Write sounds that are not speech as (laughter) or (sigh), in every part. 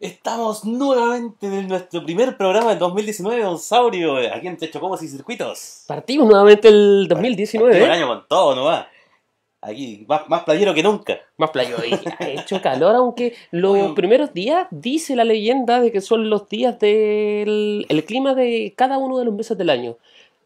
Estamos nuevamente en nuestro primer programa del 2019, Don Saurio, aquí en Techocomos y Circuitos. Partimos nuevamente el Partimos 2019. el ¿eh? año con todo, ¿no va? Aquí, más, más playero que nunca. Más playo. y Ha hecho calor, aunque los (laughs) primeros días dice la leyenda de que son los días del el clima de cada uno de los meses del año.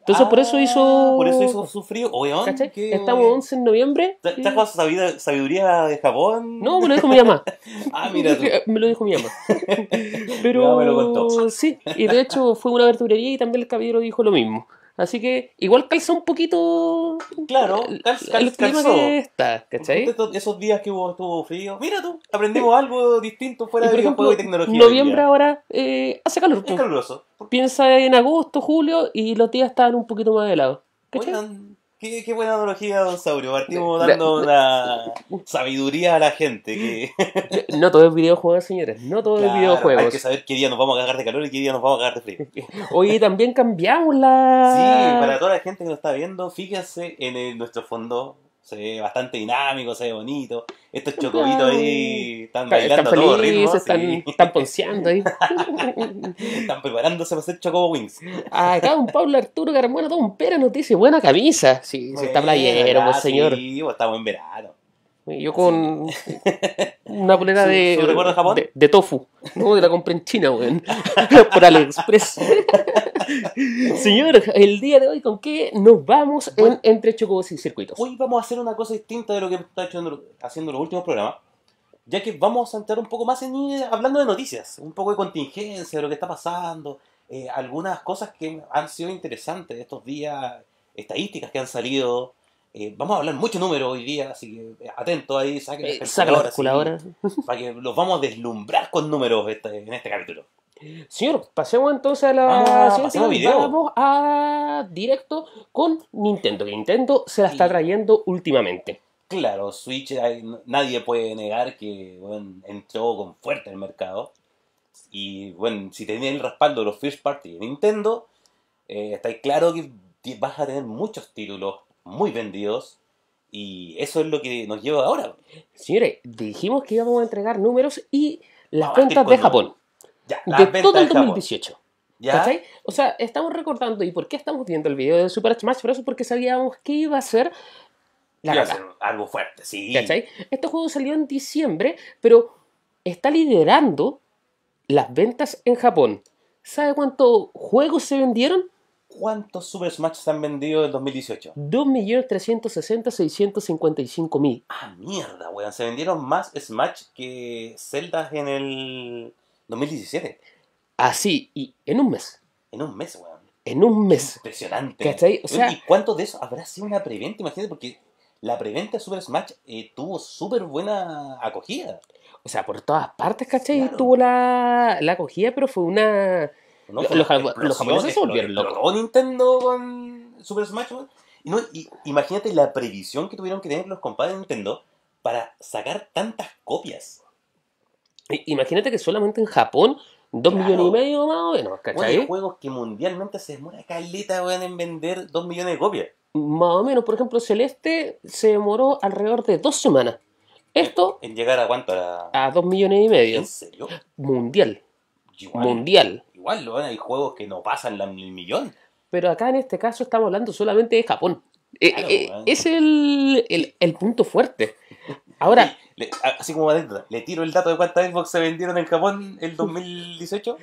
Entonces por eso Ah, hizo. Por eso hizo su frío. Weón, ¿cachai? que- Estamos 11 en noviembre. ¿Tra- ¿Trajo sabida- sabiduría de Japón? No, me lo dijo mi mamá. (laughs) Ah, mira tú. (laughs) Me lo dijo mi mamá. (laughs) Pero mamá me lo contó. sí, y de hecho fue una verdulería y también el caballero dijo lo mismo. Así que igual calza un poquito Claro, el, cal- el clima calzó. que está, ¿cachai? Estos- Esos días que hubo, estuvo frío. Mira tú, aprendimos algo distinto fuera Y de ejemplo, y tecnología. noviembre ahora eh, hace calor. Es caluroso. Piensa en agosto, julio y los días estaban un poquito más helados. ¿Cachai? Oigan, qué, qué buena analogía, don Saurio. Partimos La- dando una sabiduría a la gente. Que, No todo es videojuegos, señores. No todo Claro, es Hay videojuegos. que saber qué día nos vamos a cagar de calor y qué día nos vamos a cagar de frío. (laughs) Oye, también cambiamos Sí, la. para toda la gente que nos está viendo, fíjense en el- nuestro fondo. Se ve bastante dinámico, se ve bonito. Estos chocobitos ahí están Están bailando a todo felices, ritmo. están, sí. están ponceando ahí. (laughs) Están preparándose para hacer chocobo wings. Acá un Pablo Arturo Carmona, todo un pera, nos dice buena camisa. Sí, sí está playero, pues señor. Sí, pues, estamos en verano. Yo con una polera ¿Su- de, de Japón? de, de tofu. No, de la compré en China, weón. (laughs) Por AliExpress. (laughs) Señor, el día de hoy, ¿con qué nos vamos en Entre Chocobos y Circuitos? Hoy vamos a hacer una cosa distinta de lo que está haciendo, haciendo los últimos programas, ya que vamos a entrar un poco más en hablando de noticias, un poco de contingencia, de lo que está pasando, eh, algunas cosas que han sido interesantes estos días, estadísticas que han salido. Eh, vamos a hablar mucho número hoy día, así que eh, atento ahí, saquen Eh, saca la calculadora, calculadora. (laughs) sí, para que los vamos a deslumbrar con números este- en este capítulo. Señor, pasemos entonces a la siguiente. video. Vamos a directo con Nintendo, que Nintendo se la está trayendo últimamente. Claro, Switch, nadie puede negar que bueno, entró con fuerte el mercado. Y bueno, si tenía el respaldo de los First Party de Nintendo, eh, está claro que vas a tener muchos títulos muy vendidos. Y eso es lo que nos lleva ahora. Señores, dijimos que íbamos a entregar números y las partir ventas de. Japón. Ya, De todo el de Japón. 2018. ¿Ya? ¿Cachai? O sea, estamos recordando, ¿y por qué estamos viendo el video de Super Smash Bros? Porque sabíamos que iba a ser la Iba a caga, ser algo fuerte, sí. ¿Cachai? Este juego salió en diciembre, pero está liderando las ventas en Japón. ¿Sabe cuántos juegos se vendieron? ¿Cuántos Super Smash se han vendido en 2018? 2.360.655.000. Ah, mierda, weón. Se vendieron más Smash que Zelda en el 2017. Así, y en un mes. En un mes, weón. En un mes. Impresionante. ¿Cachai? O sea- ¿Y cuánto de eso habrá sido una preventa? Imagínate, porque la preventa de Super Smash eh, tuvo súper buena acogida. O sea, por todas partes, ¿cachai? Claro. Tuvo la, la acogida, pero fue una... ¿no? Los- japoneses se volvieron locos. explotó Nintendo con Super Smash, weón. Y no, y imagínate la previsión que tuvieron que tener los compadres de Nintendo para sacar tantas copias. Imagínate que solamente en Japón, dos Claro. millones y medio más o menos, ¿cachai? hay juegos que mundialmente se demora caleta, weón, en vender 2 millones de copias. Más o menos, por ejemplo, Celeste se demoró alrededor de dos semanas. Esto En llegar a cuánto a... a dos millones y medio. ¿En serio? Mundial. Igual, Mundial. Igual, weón, hay juegos que no pasan la- el millón. Pero acá en este caso estamos hablando solamente de Japón. Eh, Claro, eh, es el, el, el punto fuerte. Ahora, (laughs) Le- así como anécdota, le tiro el dato de cuántas Xbox se vendieron en Japón el (laughs) 2018.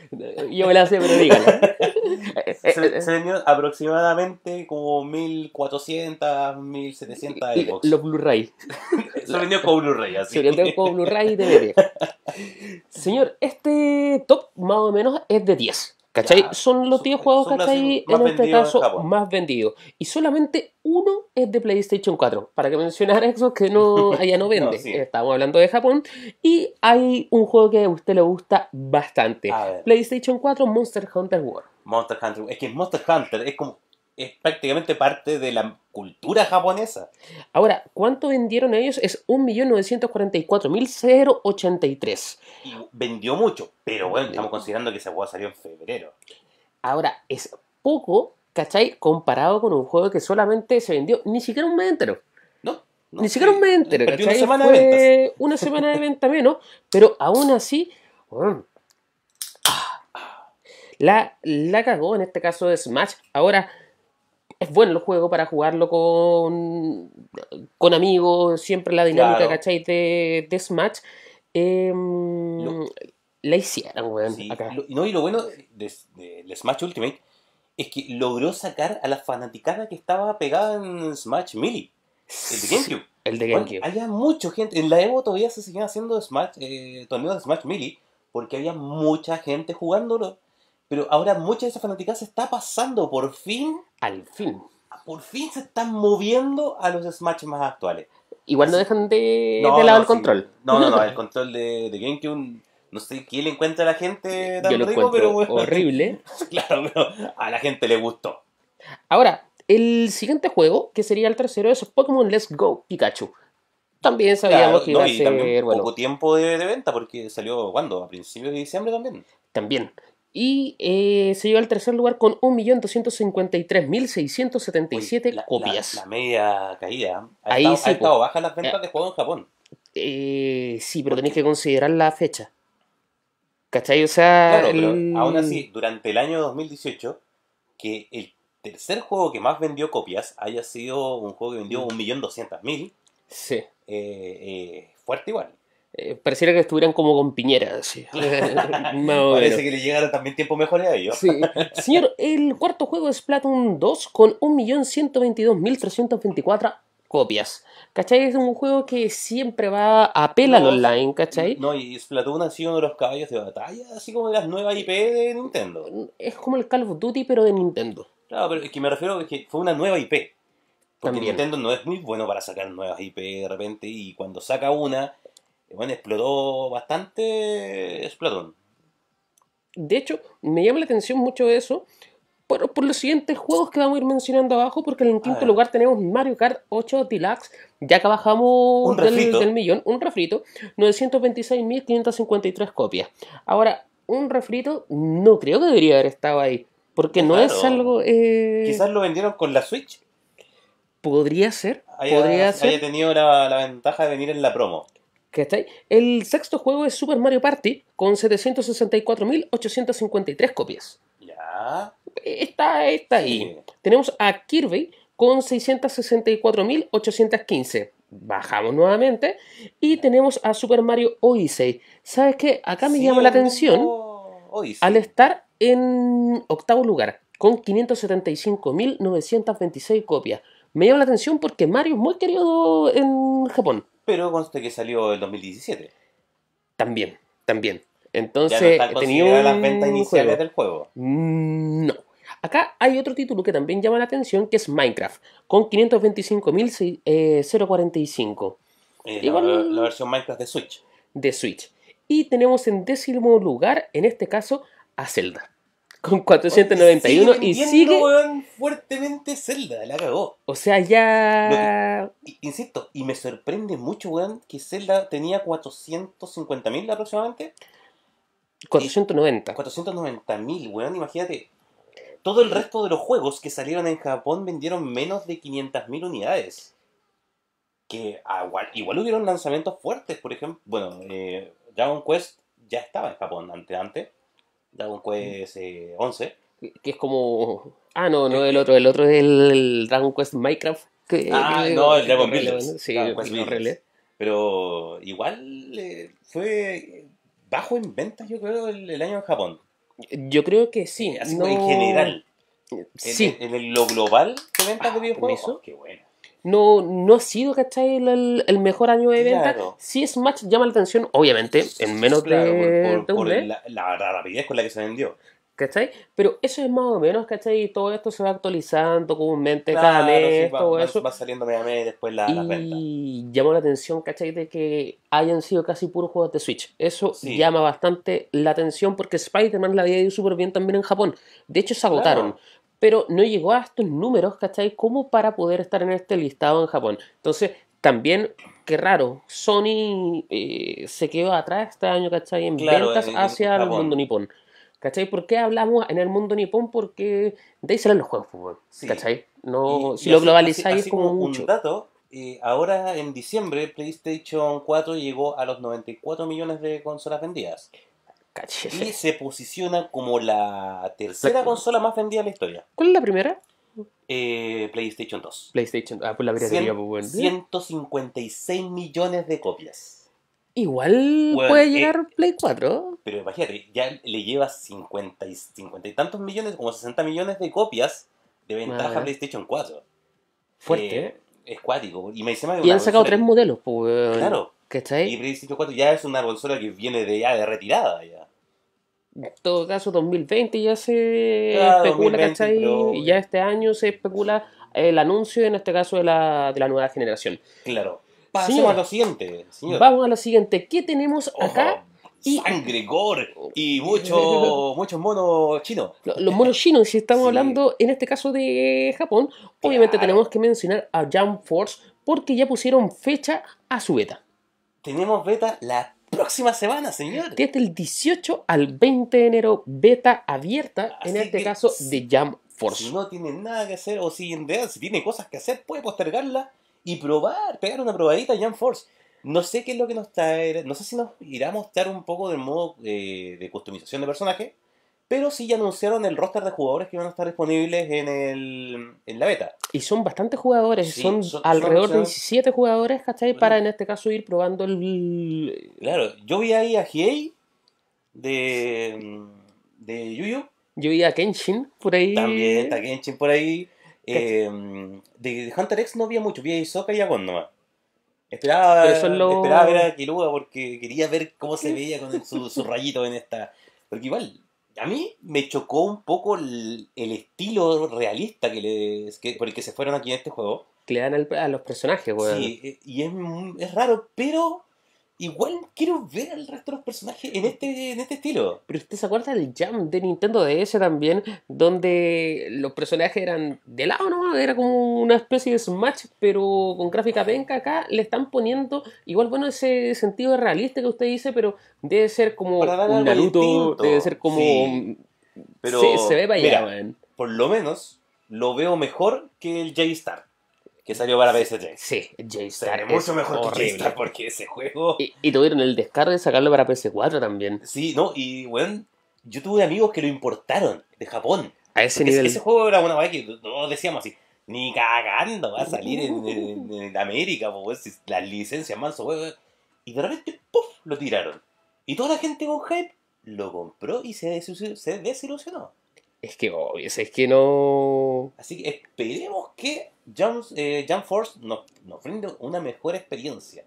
yo me la sé, pero dígalo. (laughs) (laughs) Eh, Se, se vendieron aproximadamente como 1400, 1700 Xbox. Los Blu-ray. (laughs) Se vendió con Blu-ray, así. Se orientó como Blu-ray y DVD. (laughs) Señor, este top más o menos es de 10. ¿Cachai? Ya, son los son- 10 juegos, los ¿cachai? En este en caso, más vendidos. Y solamente uno es de PlayStation 4. Para que mencionar eso, que no, allá no vende. No, sí. Estamos hablando de Japón. Y hay un juego que a usted le gusta bastante. PlayStation 4 Monster Hunter World. Monster Hunter. Es que Monster Hunter es como. Es prácticamente parte de la cultura japonesa. Ahora, ¿cuánto vendieron ellos? Es 1.944.083. Y vendió mucho. Pero bueno, estamos considerando que ese juego salió en febrero. Ahora, es poco, ¿cachai? Comparado con un juego que solamente se vendió ni siquiera un mes entero. ¿No? no ni siquiera un mes entero, una semana Fue de ventas. una semana de venta menos, pero aún así, bueno, la, la cagó en este caso de Smash. Ahora, es bueno el juego para jugarlo con, con amigos, siempre la dinámica, Claro. ¿cachai? De, de Smash. Em, Lo- la hicieron, weón, Sí, acá. lo- no, y lo bueno de, de- de Smash Ultimate es que logró sacar a la fanaticada que estaba pegada en Smash Melee, el de GameCube. El de Bueno, GameCube. había mucha gente, en la Evo todavía se seguían haciendo Smash, eh, torneos de Smash Melee, porque había mucha gente jugándolo. Pero ahora mucha de esa fanaticada se está pasando, por fin, Al fin. por fin se están moviendo a los Smash más actuales. Igual no dejan de, No, de lado no, el sí. control. No, no, no, (laughs) el control de, de GameCube, no sé qué le encuentra a la gente tan Yo lo rico, pero bueno. horrible. (laughs) Claro, pero a la gente le gustó. Ahora, el siguiente juego, que sería el tercero, es Pokémon Let's Go Pikachu. También sabíamos Claro, que no, iba a ser, también bueno, poco tiempo de, de venta porque salió, ¿cuándo? A principios de diciembre también. también. Y eh, se lleva al tercer lugar con 1.253.677 Uy, la- copias. La, la media caída. Ha Ahí estado, sí, ha estado po. baja las ventas Eh. de juegos en Japón. Eh, sí, pero ¿Por tenéis que considerar la fecha. ¿Cachai? O sea, Claro, pero el- aún así, durante el año 2018, que el tercer juego que más vendió copias haya sido un juego que vendió 1.200.000, Sí. eh, eh, fuerte igual. Eh, pareciera que estuvieran como con Piñera, así. (laughs) (laughs) Más o Parece que le llegaron también tiempos mejores a ellos. Sí. (laughs) Señor, el cuarto juego es Splatoon 2 con 1.122.324 copias. ¿Cachai? Es un juego que siempre va a pela al No, online, ¿cachai? No, y Splatoon ha sido uno de los caballos de batalla, así como de las nuevas IP de Nintendo. Es como el Call of Duty, pero de Nintendo. Claro, pero es que me refiero a que fue una nueva IP. Porque También. Nintendo no es muy bueno para sacar nuevas IP de repente y cuando saca una, bueno, explotó bastante Splatoon. De hecho, me llama la atención mucho eso por, por los siguientes juegos que vamos a ir mencionando abajo, porque en el quinto ver. lugar tenemos Mario Kart 8 Deluxe, ya que bajamos Un del, millón, un refrito, 926.553 copias. Ahora, un refrito no creo que debería haber estado ahí, porque no es algo... eh, Quizás lo vendieron con la Switch. Podría ser, Haya, podría haya ser. tenido la, la ventaja de venir en la promo. ¿Cachai? El sexto juego es Super Mario Party, con 764.853 copias. Ya. Está, está ahí. Sí. Tenemos a Kirby con 664.815. Bajamos nuevamente. Y tenemos a Super Mario Odyssey. ¿Sabes qué? Acá me llama la atención Odyssey. al estar en octavo lugar con 575.926 copias. Me llama la atención porque Mario es muy querido en Japón. Pero conste que salió el 2017. También, también. Ya no Entonces, tenía consideradas las un ventas iniciales juego. del juego. Mm, No. Acá hay otro título que también llama la atención, que es Minecraft, con 525.045 Eh, la- Igual- la versión Minecraft de Switch. de Switch. Y tenemos en décimo lugar, en este caso, a Zelda, con 491 y sigue, weón, fuertemente Zelda, la cagó. o sea, ya... Insisto, y me sorprende mucho, weón, que Zelda tenía 450.000 aproximadamente. 490. 490.000, weón, imagínate. Todo el resto de los juegos que salieron en Japón vendieron menos de 500.000 unidades. Que ah, igual, igual hubieron lanzamientos fuertes, por ejemplo. Bueno, eh, Dragon Quest ya estaba en Japón antes, antes. Dragon Quest eh, 11. Que es como... Ah, no, no el otro, el otro es el Dragon Quest Minecraft. que- Ah, que- no, el Dragon Builders. Sí, Dragon Quest. Builders. Pero igual eh, fue bajo en ventas, yo creo, el, el año en Japón. Yo creo que sí. Así no- en general. En, Sí. en, en lo global de ventas de Ah, videojuegos. oh, qué bueno. No, no ha sido, ¿cachai? El, el- mejor año de venta. Claro. Sí, Smash llama la atención, obviamente, en menos Claro, de, por, por- de un por mes, la, la rapidez con la que se vendió. ¿cachai? Pero eso es más o menos, ¿cachai? Y todo esto se va actualizando comúnmente Claro, cada sí, mes, va, todo va- eso. va saliendo mes a mes después la- ventas. Y llamó la atención, ¿cachai? De que hayan sido casi puros juegos de Switch. Eso Sí. llama bastante la atención porque Spider-Man la había ido súper bien también en Japón. De hecho, se agotaron. Claro. Pero no llegó a estos números, ¿cachai? Como para poder estar en este listado en Japón. Entonces, también, qué raro, Sony eh, se quedó atrás este año, ¿cachai? En Claro, ventas en- en hacia el mundo nipón. ¿Cachai? ¿Por qué hablamos en el mundo nipón? Porque de ahí salen los juegos, pues, Sí. ¿cachai? No, Y- si y lo así- globalizáis así- es así como un mucho. dato, eh, ahora en diciembre PlayStation 4 llegó a los 94 millones de consolas vendidas. Y se posiciona como la tercera La- consola más vendida de la historia. ¿Cuál es la primera? Eh, PlayStation 2. PlayStation. Ah, pues la piratería, Cien- pues bueno. 156 millones de copias. Igual Bueno, puede eh, llegar Play 4. Pero imagínate, ya le lleva 50 y, 50 y tantos millones, como 60 millones de copias de ventaja a PlayStation 4. Fuerte. Eh, es cuático. Y me y han sacado tres modelos, pues weón. Claro. Y ¿Cachai? PlayStation 4 ya es una consola que viene de ya de retirada ya. En todo caso, 2020 ya se Claro, especula, 2020, ¿cachai? pero- Y ya este año se especula el anuncio, en este caso, de la, de la nueva generación. Claro. Pasemos a lo siguiente, señor. Vamos a lo siguiente. ¿Qué tenemos Ojo, acá? y- Sangre, gore y (laughs) mucho, muchos monos chinos. Lo- Los monos chinos, si estamos Sí. hablando en este caso de Japón, obviamente Claro. tenemos que mencionar a Jump Force porque ya pusieron fecha a su beta. Tenemos beta la próxima semana, señor. Desde el 18 al 20 de enero, beta abierta, en este caso de Jump Force. Si no tiene nada que hacer o si en realidad si tiene cosas que hacer, puede postergarla y probar, pegar una probadita a Jump Force. No sé qué es lo que nos trae, no sé si nos irá a mostrar un poco del modo eh, de customización de personaje, pero sí ya anunciaron el roster de jugadores que van a estar disponibles en, el, en la beta. Y son bastantes jugadores, Sí, son, son- alrededor de 17 jugadores, ¿cachai? Para Bueno. en este caso ir probando el... Claro, yo vi ahí a Hiei de, de Yuyu, Yo vi a Kenshin por ahí. también está Genshin por ahí. eh, de, Hunter X no vi a mucho, vi a Hisoka y a Gon nomás. Esperaba, esperaba ver a Kiruga porque quería ver cómo se veía con su, su rayito en esta. Porque igual, a mí me chocó un poco el, el estilo realista que les, que, por el que se fueron aquí en este juego. Que le dan al- a los personajes, weón. Sí, y es, es raro, pero igual quiero ver al resto de los personajes en este, en este estilo. Pero usted se acuerda del Jam de Nintendo DS también, donde los personajes eran de lado nomás, era como una especie de Smash, pero con gráfica penca acá le están poniendo, igual bueno, ese sentido realista que usted dice, pero debe ser como un algo Naruto, distinto. debe ser como... Sí, Pero, se, se ve para allá, por lo menos lo veo mejor que el J-Star, que salió para PS3. Sí, J-Star mucho mejor que horrible. J-Star porque ese juego. Y, y tuvieron el descaro de sacarlo para PS4 también. Sí, no, y weón, yo tuve amigos que lo importaron de Japón. A ese nivel. ese juego era una weá que no decíamos así, ni cagando va a salir en, en- en América, pues, las licencias manso, weón. Y de repente, ¡puf! lo tiraron. Y toda la gente con hype lo compró y se desilusionó. Es que obvio, es que no. Así que esperemos que Jump, eh, Jump Force nos, nos brinde una mejor experiencia.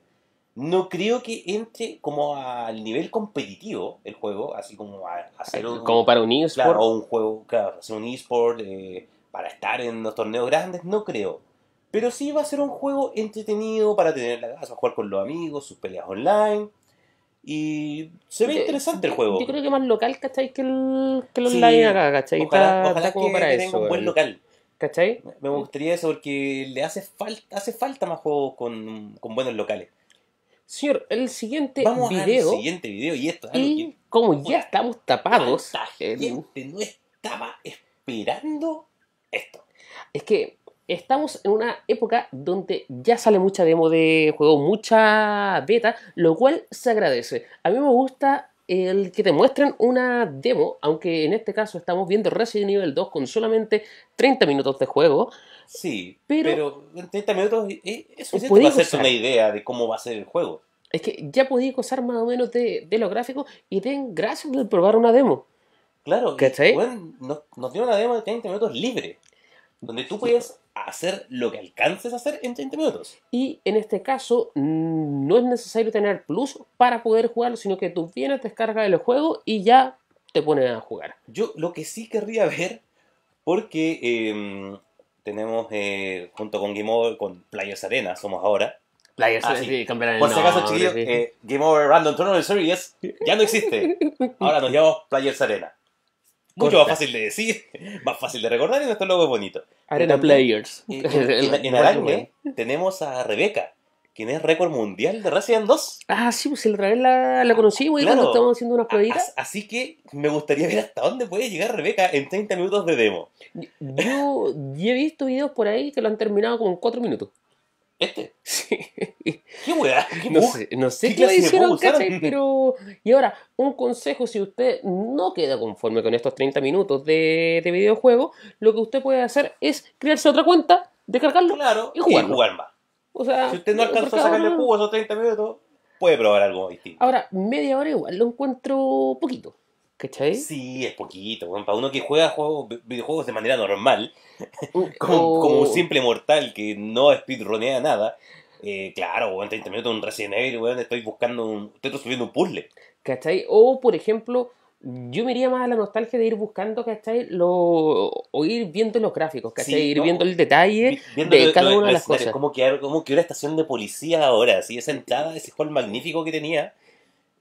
No creo que entre como al nivel competitivo el juego, así como a, a hacer un, Como para un eSport. claro, un juego, claro, hacer un eSport eh, para estar en los torneos grandes, no creo. Pero sí va a ser un juego entretenido para tener la casa, jugar con los amigos, sus peleas online. Y se ve interesante el juego. Yo creo que más local, ¿cachai? Que el, que el Sí, online acá, ¿cachai? Ojalá, está, ojalá está como que para tenga eso. un buen local. ¿Cachai? Me gustaría eso porque le hace falta, hace falta más juegos con, con buenos locales. Señor, el siguiente Vamos video. al siguiente video y esto es algo Y que como ya estamos tapados, gente no estaba esperando esto. es que estamos en una época donde ya sale mucha demo de juego, mucha beta, lo cual se agradece. A mí me gusta el que te muestren una demo, aunque en este caso estamos viendo Resident Evil 2 con solamente 30 minutos de juego. Sí, Pero- pero, en 30 minutos es suficiente para hacerte una idea de cómo va a ser el juego. Es que ya podéis gozar más o menos de, de los gráficos y den gracias de probar una demo. Claro, ¿Cachai? bueno, nos, nos dio una demo de 30 minutos libre, donde tú puedes hacer lo que alcances a hacer en 30 minutos. Y en este caso mm, no es necesario tener plus para poder jugarlo, sino que tú vienes, descargas el juego y ya te pones a jugar. Yo lo que sí querría (laughs) ver, porque eh, tenemos eh, junto con Game Over, con Players Arena, somos ahora. Players, Ah, sí. cambiaron el Por si acaso, chiquillos, sí. eh, Game Over Random Tournament Series ya no existe. (laughs) Ahora nos llamamos Players Arena. Mucho Corta. más fácil de decir, (laughs) más fácil de recordar y nuestro logo es bonito. Arena Players. En, (laughs) en- en Aragne tenemos a Rebeca, quien es récord mundial de Resident 2. Ah, sí, pues la otra vez la, la conocí, güey, Claro. cuando estábamos haciendo unas pruebitas. as- Así que me gustaría ver hasta dónde puede llegar Rebeca en 30 minutos de demo. Yo, yo he visto videos por ahí que lo han terminado como en 4 minutos. ¿Este? (laughs) Sí. ¿Qué weá? ¿Qué No sé, no sé ¿Qué qué, le hicieron? ¿cachai? Pero. Y ahora, un consejo: si usted no queda conforme con estos 30 minutos de, de videojuego, lo que usted puede hacer es crearse otra cuenta, descargarlo. Claro, Y jugarlo. jugar más. O sea, Si usted no alcanzó a sacarle jugo esos 30 minutos, puede probar algo distinto. Ahora, media hora igual lo encuentro poquito. ¿Cachai? Sí, es poquito. Para uno que juega juegos, videojuegos de manera normal, O- (laughs) como, como un simple mortal que no speedronea nada, eh, claro, weón, 30 minutos un Resident Evil, weón, estoy buscando un. Estoy resolviendo un puzzle. ¿Cachai? O, por ejemplo, yo me iría más a la nostalgia de ir buscando, ¿cachai? Lo, o ir viendo los gráficos, ¿cachai? Sí, ir no. viendo el detalle Vi- Viendo de lo- cada lo- una de las cosas. Como que, como que una estación de policía ahora, así, esa entrada, ese hall magnífico que tenía.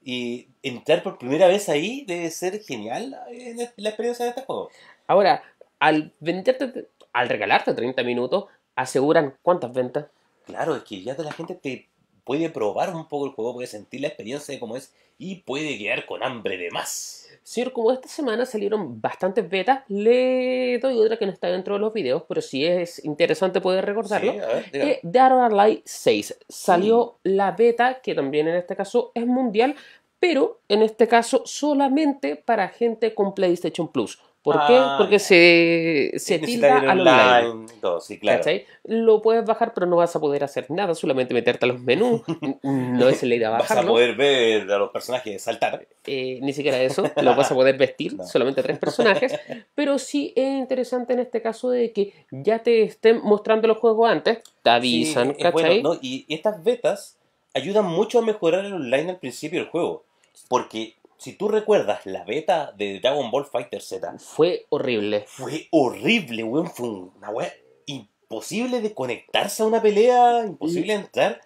Y entrar por primera vez ahí debe ser genial en la experiencia de este juego. Ahora, al venderte, al regalarte 30 minutos, aseguran cuántas ventas. Claro, es que ya la gente te puede probar un poco el juego, puede sentir la experiencia de cómo es y puede quedar con hambre de más. Como esta semana salieron bastantes betas, le doy otra que no está dentro de los videos, pero si es interesante poder recordarlo. Sí, ver. Eh, Alive 6. Salió la beta, que también en este caso es mundial, pero en este caso solamente para gente con PlayStation Plus. ¿Por Ah, qué? Porque ya. se, se tilda al online. online y todo, sí, claro. ¿cachai? Lo puedes bajar, pero no vas a poder hacer nada, solamente meterte a los menús. (laughs) no es la idea Vas a bajarlo. poder ver a los personajes saltar. Eh, ni siquiera eso, lo vas a poder vestir, (laughs) No. solamente tres personajes, pero sí es interesante en este caso de que ya te estén mostrando los juegos antes, te avisan, Sí, es bueno, ¿cachai? ¿no? Y estas betas ayudan mucho a mejorar el online al principio del juego. Porque si tú recuerdas la beta de Dragon Ball Fighter Z, Fue horrible. fue horrible, weón. Fue una weá imposible de conectarse a una pelea, imposible de entrar.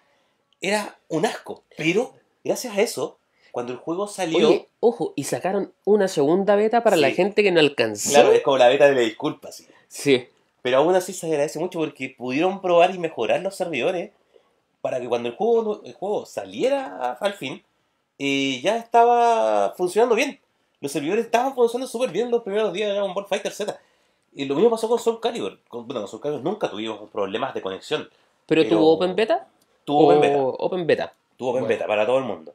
Era un asco. Pero gracias a eso, cuando el juego salió, Oye, ojo, y sacaron una segunda beta para la gente que no alcanzó. claro, es como la beta de la disculpa, sí. Sí. Pero aún así se agradece mucho porque pudieron probar y mejorar los servidores para que cuando el juego, el juego saliera al fin, eh, ya estaba funcionando bien. Los servidores estaban funcionando súper bien los primeros días de Dragon Ball Fighter Z. Y lo mismo pasó con Soul Calibur. Con, bueno, con Soul Calibur nunca tuvimos problemas de conexión. ¿Pero, Pero- tuvo Open Beta? Tuvo Open Beta. Open Beta. Tuvo Open Bueno. Beta para todo el mundo.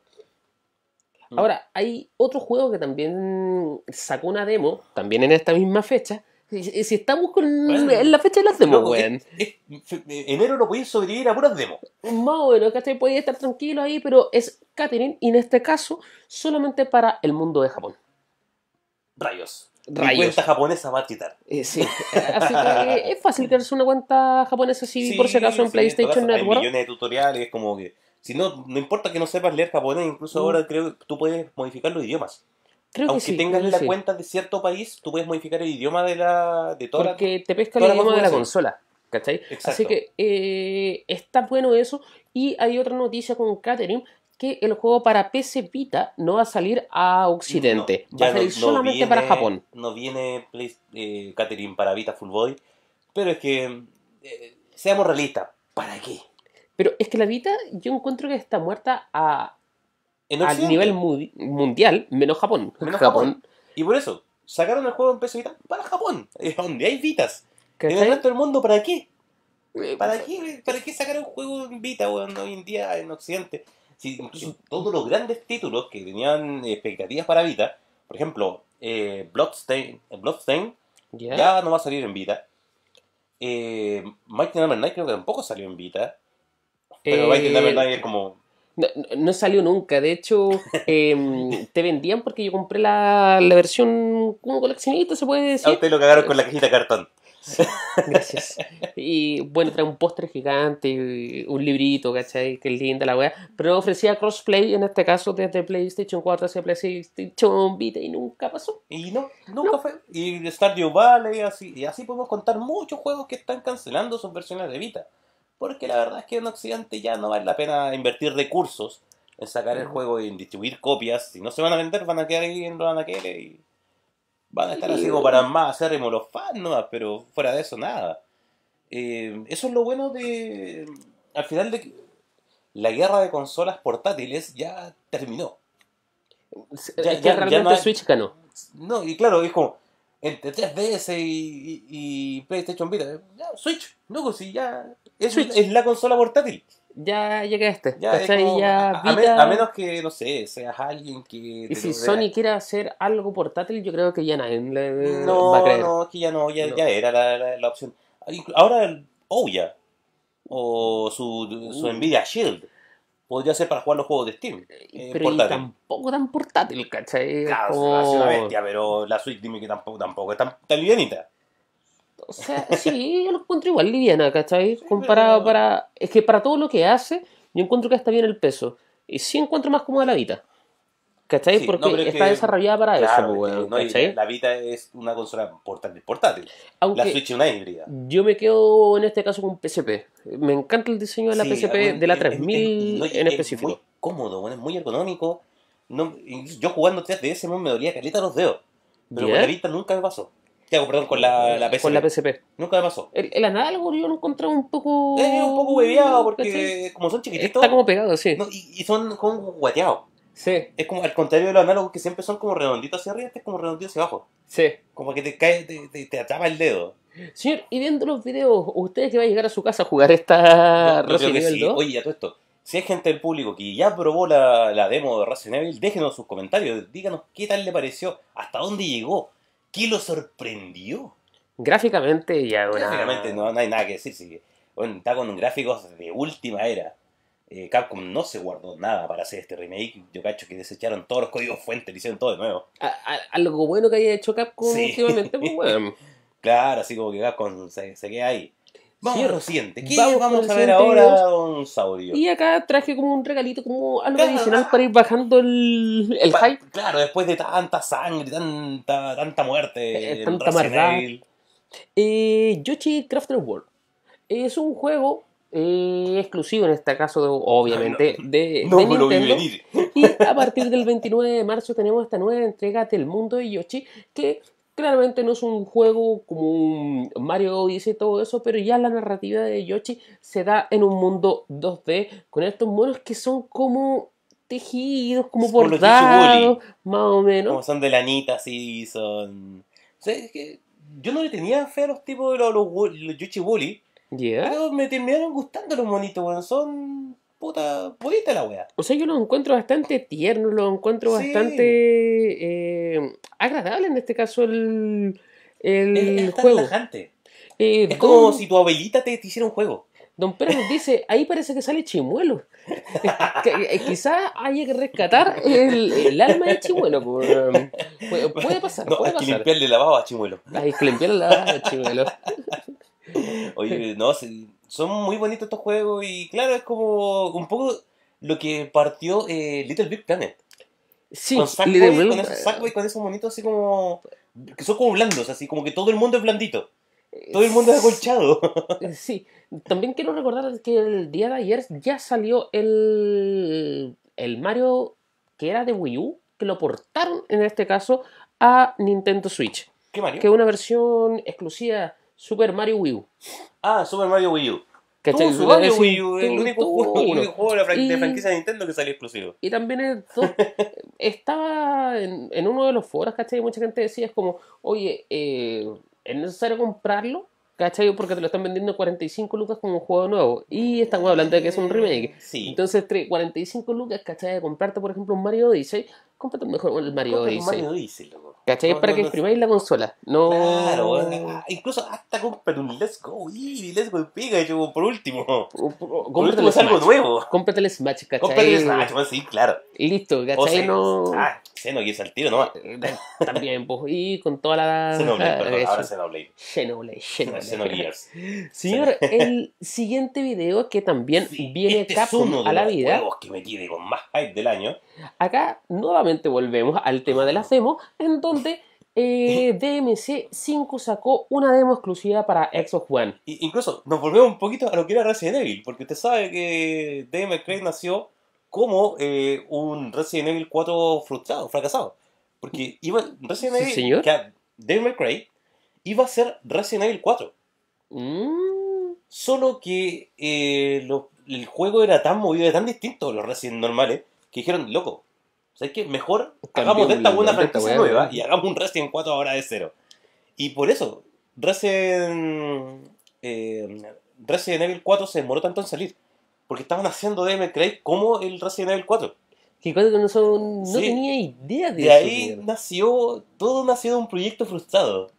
Ahora, hay otro juego que también sacó una demo, también en esta misma fecha. Si si estamos con Bueno. en la fecha de las demos, weón. enero no podéis sobrevivir a puras demos. Más o menos, ¿cachai? Podía estar tranquilo ahí, pero es Catherine y en este caso solamente para el mundo de Japón. Rayos. Mi Rayos. cuenta japonesa va a quitar. Eh, sí, así que eh, es fácil crearse una cuenta japonesa si por si acaso en sí, PlayStation todo eso. Hay Network. millones de tutoriales, como que. Si no, no importa que no sepas leer japonés, incluso Mm. ahora creo que tú puedes modificar los idiomas. Creo que Aunque sí. tengas la sí. cuenta de cierto país, tú puedes modificar el idioma de la de toda la- Porque te pesca el la idioma de la consola. ¿Cachai? Exacto. Así que eh, está bueno eso. Y hay otra noticia con Catherine que el juego para PC Vita no va a salir a Occidente. No, va a no- salir no solamente viene- para Japón. No viene Play- eh, Catherine para Vita Full Boy. Pero es que. eh, seamos realistas. ¿Para qué? Pero es que la Vita yo encuentro que está muerta a, a nivel mundial, menos Japón. Menos Japón. Y por eso, sacaron el juego en PC Vita para Japón. (laughs) Donde hay Vitas. En el resto del mundo, ¿para qué? Eh, ¿Para qué, ¿Para qué sacar un juego en Vita weón, hoy en día en Occidente? Si incluso todos los grandes títulos que tenían expectativas para Vita, por ejemplo, eh, Bloodstain, Bloodstain ya. ya no va a salir en Vita. Eh, Mighty Number 9 creo que tampoco salió en Vita. Pero Eh, Mighty Number 9 es como. No, no- salió nunca, de hecho (laughs) em, te vendían porque yo compré la, la versión como coleccionista, se puede A decir. usted lo cagaron con la cajita de cartón. Gracias. Y bueno, trae un postre gigante, un librito, ¿cachai? Que linda la weá. Pero ofrecía crossplay en este caso desde PlayStation 4 hacia PlayStation Vita y nunca pasó. Y no, nunca fue. Y Stardew Valley, así, y así podemos contar muchos juegos que están cancelando sus versiones de Vita. Porque la verdad es que en Occidente ya no vale la pena invertir recursos en sacar el juego y en distribuir copias. Si no se van a vender, van a quedar ahí en los anaqueles y van a estar así como para más acérrimos los fans nomás, pero fuera de eso, nada. Eh, eso es lo bueno de. Al final de la guerra de consolas portátiles ya terminó. Ya- ya- ya realmente no hay- Switch ganó. No, y claro, es como. Entre 3DS y, y- y PlayStation Vita. Ya, Switch, loco, si ya. Es, Switch. es la consola portátil. Ya llegaste. Ya, es como- Ya a, a me- Vita- a menos que, no sé, seas alguien que. Y si Sony quiere hacer algo portátil, yo creo que ya nadie le va a No, creer. no, es que ya no, ya, No. ya era la, la, la opción. Inclu- Ahora Ouya o su, su Uh. Nvidia Shield podría ser para jugar los juegos de Steam. eh, Pero y portátil. tampoco tan portátil, ¿cachai? Claro, es una bestia, pero la Switch dime que tampoco, tampoco es tan, tan livianita. O sea, sí, yo lo encuentro igual liviana, ¿cachai? Comparado pero- para... Es que para todo lo que hace, yo encuentro que está bien el peso. Y sí encuentro más cómoda la Vita. ¿Cachai? Sí, Porque no, es está que- desarrollada para Claro, eso, pues, es que weón, no, la Vita es una consola portátil, portátil. Aunque La Switch es una híbrida. yo me quedo en este caso con PSP. Me encanta el diseño de la Sí, PSP, bueno, de la es- es- 3000 es- no, y en es específico. muy cómodo, bueno, es muy ergonómico. No, yo jugando 3DS no me dolía caleta los dedos. Pero con la Vita nunca me pasó. Digo, perdón, con la, la PSP. Con la PSP. Nunca me pasó. El, el análogo yo lo encontraba un poco... Es un poco hueveado ¿cachai? porque como son chiquititos Está como pegado, sí. no, y, y son como guateados. Sí, Es como al contrario de los análogos que siempre son como redonditos hacia arriba, este es como redondito hacia abajo. sí. Como que te cae, te, te, te atrapa el dedo. Señor, y viendo los videos, ¿usted que va a llegar a su casa a jugar esta creo Resident Evil sí. 2? Oye, a todo esto. Si hay gente del público que ya probó la, la demo de Resident Evil, déjenos sus comentarios. Díganos qué tal le pareció, hasta dónde llegó, qué lo sorprendió. Gráficamente ya una... Gráficamente no, no hay nada que decir. sí. Bueno, está con gráficos de última era. Eh, Capcom no se guardó nada para hacer este remake. Yo cacho que desecharon todos los códigos fuentes, lo hicieron todo de nuevo. A- a- algo bueno que haya hecho Capcom Sí. últimamente, pues bueno. (laughs) Claro, así como que Capcom se, se queda ahí. Vamos Sí, a lo siguiente. ¿Qué vamos a ver ahora, don Saurio? Y acá traje como un regalito, como algo Claro. adicional para ir bajando el, el Pa- hype. Claro, después de tanta sangre, tanta, tanta muerte, Eh, tanta maldad. Eh, Yoshi Crafter World. Es un juego eh, exclusivo en este caso, obviamente, (laughs) de, No de Nintendo. Y a partir del 29 de marzo tenemos esta nueva entrega del mundo de Yoshi, que claramente no es un juego como un Mario Odyssey y todo eso, pero ya la narrativa de Yoshi se da en un mundo 2D con estos monos que son como tejidos, como bordados, más o menos. Como son de lanita, así, son... O sea, es que yo no le tenía fe a los tipos de los, los, Wo- los Yuchi Woolly, Pero me terminaron gustando los monitos, weón. Son... Puta, bonita la wea. O sea, yo los encuentro bastante tiernos, los encuentro Sí. bastante eh, agradable en este caso el, el juego. relajante. Eh, Es como si tu abuelita te, te hiciera un juego. Don Pérez nos dice, ahí parece que sale Chimuelo. Que, eh, quizás haya que rescatar el, el alma de Chimuelo. puede, puede pasar, No, puede hay que pasar. limpiarle la baba a Chimuelo. Hay que limpiarle la alma de Chimuelo. (laughs) Oye, no, son muy bonitos estos juegos y claro, es como un poco lo que partió eh, Little Big Planet. Sí, con Sackboy, Little con esos Sackboy, con esos monitos así como... que son como blandos, así como que todo el mundo es blandito. Todo el mundo es acolchado. (laughs) Sí, también quiero recordar que el día de ayer ya salió el, el Mario que era de Wii U, que lo portaron en este caso a Nintendo Switch, ¿Qué Mario? que es una versión exclusiva Super Mario Wii U. Ah, Super Mario Wii U. ¿cachai? Tuvo su Mario Wii U, el único juego, (laughs) el único juego de la de franquicia de Nintendo que salió exclusivo. Y también es dos- (laughs) estaba en, en uno de los foros, ¿cachai? Mucha gente decía, es como, oye, eh, ¿es necesario comprarlo? ¿Cachai? Porque te lo están vendiendo 45 lucas como un juego nuevo. Y estamos hablando de que es un remake. Sí. Entonces, entre 45 lucas, ¿cachai? De comprarte, por ejemplo, un Mario Odyssey, cómprate mejor el Mario Compra un Odyssey. Mario Odyssey, loco. ¿Cachai? No, Para no, que exprimáis la consola. No. Claro. Ah, incluso hasta comprar un Let's Go Eevee, Let's Go Pikachu, por último. Por Cómprate último el es algo Smash. nuevo. Cómprate el Smash, ¿cachai? Cómprate el Smash, weón, sí, claro. Listo, O ¿cachai? sea, no. Ah, Xenogears al tiro nomás. Eh, También, pues, y con toda la. (laughs) Xenoblade, perdón, eso. ahora Xenoblade. Xenoblade, Xenoblade. Xenogears. (laughs) Señor, el siguiente video que también Sí, viene este es Capcom uno de a la los vida. juegos que me tiene con más hype del año. Acá nuevamente volvemos al tema de las demos, en donde eh, (laughs) DMC 5 sacó una demo exclusiva para Xbox One. Y incluso nos volvemos un poquito a lo que era Resident Evil, porque usted sabe que May Cry nació como eh, un Resident Evil 4 frustrado, fracasado. Porque iba Resident Sí, Evil, señor. que Cry iba a ser Resident Evil 4. Mm, Solo que eh, lo- el juego era tan movido, era tan distinto a los Resident normales, que dijeron, loco, ¿sabes qué? Mejor hagamos de esta Cambiémosle buena el nombre a esta franquicia nueva y hagamos un Resident 4 ahora de cero. Y por eso, Resident, eh, Resident Evil 4 se demoró tanto en salir. Porque estaban haciendo Cry como el Resident Evil 4. Que que no, son, no Sí. tenía idea de, De eso. ahí mierda. nació, todo nació de un proyecto frustrado.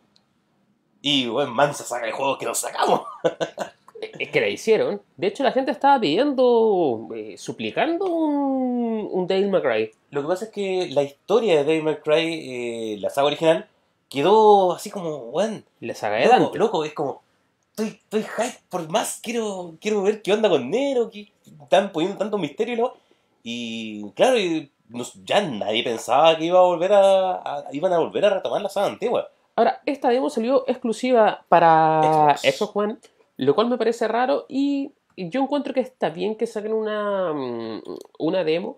Y, bueno, Mansa saca el juego que nos sacamos. (laughs) Es que la hicieron. De hecho, la gente estaba pidiendo, eh, suplicando un, un May Cry. Lo que pasa es que la historia de May Cry, eh, la saga original, quedó así como, bueno, La saga de loco, Dante. loco, es como, estoy, estoy hype por más, quiero, quiero ver qué onda con Nero, que están poniendo tanto misterio y lo- Y claro, y nos- ya nadie pensaba que iba a volver a, a- iban a volver a retomar la saga antigua. Ahora, esta demo salió exclusiva para Xbox. Xbox One, lo cual me parece raro y yo encuentro que está bien que saquen una, mm, una demo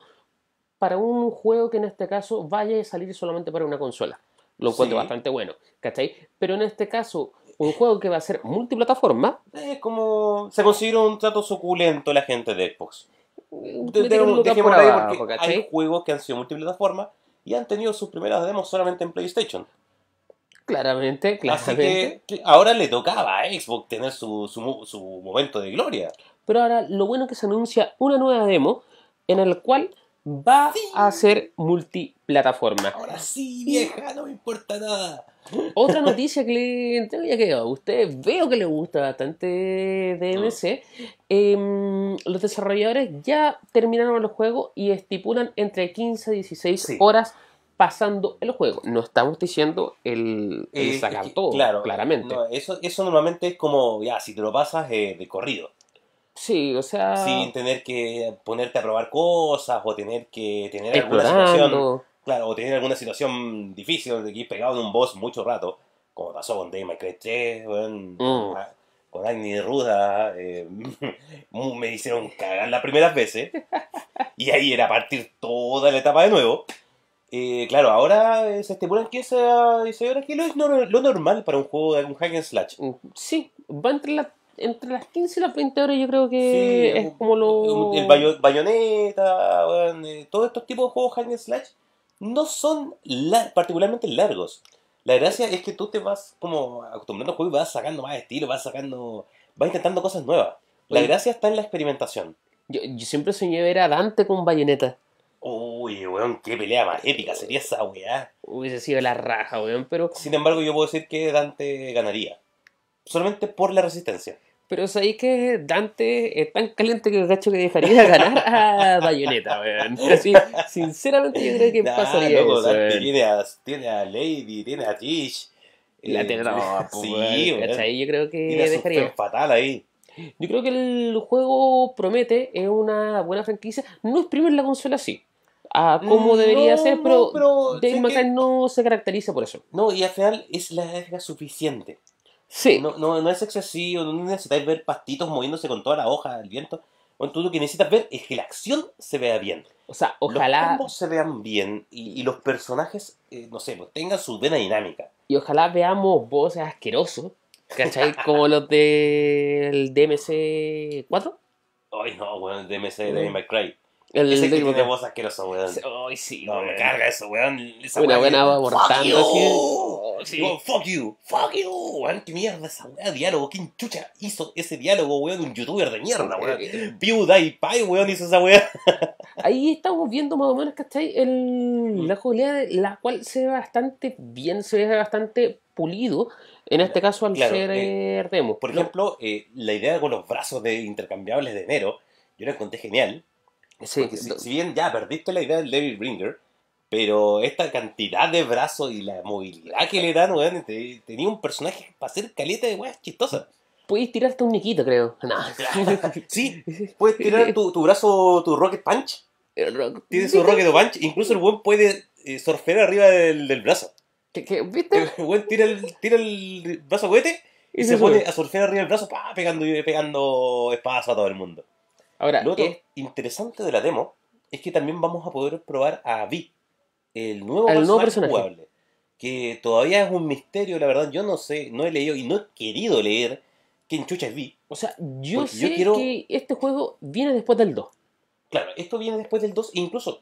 para un juego que en este caso vaya a salir solamente para una consola. Lo encuentro Sí. bastante bueno, ¿cachai? Pero en este caso, un juego que va a ser multiplataforma, Es como, se consiguieron un trato suculento la gente de Xbox. eh, De- por ahí abajo, porque ¿cachai? hay juegos que han sido multiplataforma y han tenido sus primeras demos solamente en PlayStation. Claramente, Así claramente. que, que ahora le tocaba a Xbox tener su, su, su momento de gloria. Pero ahora lo bueno es que se anuncia una nueva demo en el cual va Sí. a ser multiplataforma. Ahora sí, vieja, no me importa nada. Otra (laughs) noticia que le ya que a usted veo que le gusta bastante DMC. em, los desarrolladores ya terminaron el juego y estipulan entre 15 y 16 Sí. horas pasando el juego. No estamos diciendo el, el Eh, sacar es que, todo, claro, claramente. no, eso, eso normalmente es como, ya, si te lo pasas eh, de corrido. Sí, o sea, Sin tener que ponerte a probar cosas o tener que tener alguna situación. explorando. Claro, o tener alguna situación difícil donde que ir pegado en un boss mucho rato, como pasó con May Cry 3, weón, Mm. con Agni Ruda, eh, (laughs) me hicieron cagar las primeras veces, y ahí era partir toda la etapa de nuevo. Eh, claro, ahora se estipulan que esa, esa hora que lo es lo normal para un juego de un hack and slash. Mm, Sí, va entre, la- entre las 15 y las 20 horas yo creo que Sí, es como lo... El bayo- bayoneta, eh, todos estos tipos de juegos hack and slash no son la- particularmente largos. La gracia es que tú te vas como acostumbrando al juego y vas sacando más estilo, vas sacando, vas intentando cosas nuevas. La gracia está en la experimentación. Yo, yo siempre soñé ver a Dante con bayoneta. Uy, weón, qué pelea más épica sería esa weá. Hubiese sido la raja, weón, pero... Sin embargo, yo puedo decir que Dante ganaría. Solamente por la resistencia. Pero sabéis que Dante es tan caliente que cacho que dejaría ganar (laughs) a Bayonetta, weón. Así, sinceramente yo creo que Nah, pasaría loco, eso, Dante tiene a, tiene a Lady, tiene a Tish. La eh, tiene toda, po, Sí, weón. ¿cachai? Yo creo que Tiene dejaría. fatal ahí. Yo creo que el juego promete, es una buena franquicia. No exprime la consola así, a como Mm, debería no, ser, no, pero, pero sé May que- Cry no se caracteriza por eso. No, y al final es la larga suficiente. Sí, No, no, no es excesivo, no necesitáis ver pastitos moviéndose con toda la hoja del viento. Bueno, tú lo que necesitas ver es que la acción se vea bien. o sea, Los ojalá, combos se vean bien y, y los personajes, eh, no sé, pues tengan su vena dinámica. y ojalá veamos voces asquerosos, ¿cachai? (laughs) como los del DMC4. Ay, no, weón, DMC de Devil May Cry. El Ese que tiene voz asqueroso, weón. Ay, sí, No, me carga eso, weón. Esa Una buena que- abortando Fuck you. así. Oh, sí. Digo, fuck you, fuck you, weón. ¿Qué mierda esa weá? Diálogo, ¿quién chucha hizo ese diálogo, weón? Un youtuber de mierda, weón. PewDiePie, weón, hizo esa weá. (laughs) Ahí estamos viendo más o menos, ¿cachai? El, la jugabilidad, la cual se ve bastante bien, se ve bastante pulido, en este caso al Claro, ser eh, eh. Por Lo- ejemplo, eh, la idea con los brazos de intercambiables de enero, yo la encontré genial. Sí, Porque si, bien ya perdiste la idea del Devil Bringer, pero esta cantidad de brazos y la movilidad que le dan, weón, te- tenía un personaje para hacer caleta de weas chistosas. Puedes tirarte un niquito, creo. No. (laughs) Sí, puedes tirar tu, tu brazo, tu Rocket Punch, rock- tiene su Rocket Punch, incluso el buen puede eh, surfear arriba del, del brazo. ¿Qué- qué? ¿Viste? El buen tira el, tira el brazo cohete y, Y se, se pone a surfear arriba del brazo, pa, pegando, pegando espadas a todo el mundo. Ahora, Lo otro es- interesante de la demo es que también vamos a poder probar a Vi, el nuevo, El nuevo personaje, jugable. Que todavía es un misterio, la verdad. Yo no sé, no he leído y no he querido leer quién chucha es Vi. o sea, yo sé quiero- que este juego viene después del 2. Claro, esto viene después del 2. Incluso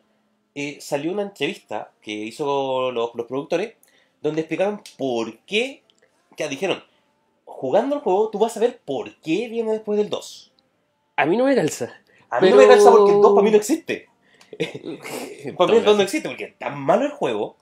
eh, salió una entrevista que hizo los, los productores donde explicaban por qué ya dijeron, jugando el juego tú vas a ver por qué viene después del 2. A mí no me calza. A mí Pero- no me calza porque el 2 para mí no existe. (laughs) el, Para mí el 2 no existe porque es tan malo el juego.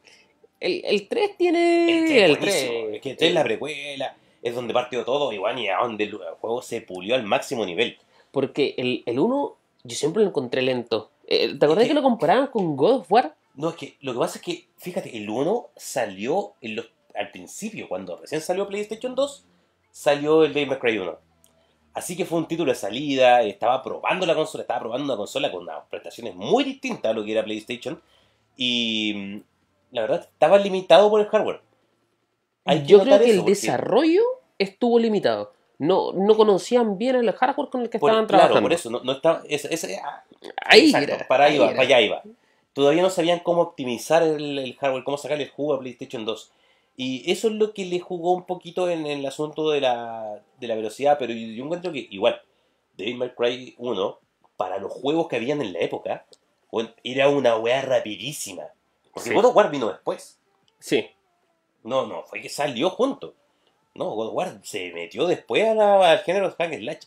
el 3 tiene. El 3 es El buenísimo, 3. es que el 3 es la precuela, es donde partió todo y bueno, y a donde el juego se pulió al máximo nivel. Porque el, el 1 yo siempre lo encontré lento. Eh, ¿Te acordás Es que- que lo comparaban con God of War? No, es que lo que pasa es que, fíjate, el 1 salió en los, al principio, cuando recién salió PlayStation 2, salió el Devil May Cry 1. Así que fue un título de salida, estaba probando la consola, estaba probando una consola con unas prestaciones muy distintas a lo que era PlayStation. Y mm, la verdad, estaba limitado por el hardware. Hay yo creo que el porque- desarrollo estuvo limitado. No, no conocían bien el hardware con el que por- estaban claro, trabajando. por eso, no, no estaba, ah, Ahí Exacto, era, para ahí era. para allá iba. Todavía no sabían cómo optimizar el, el hardware, cómo sacarle el jugo a PlayStation 2. Y eso es lo que le jugó un poquito en, el asunto de la, de la velocidad, pero yo, yo encuentro que igual, Devil May Cry 1, para los juegos que habían en la época, era una weá rapidísima. Porque Sí. God of War vino después. Sí. No, no, fue que salió junto. No, God of War se metió después a la- al género de hack slash.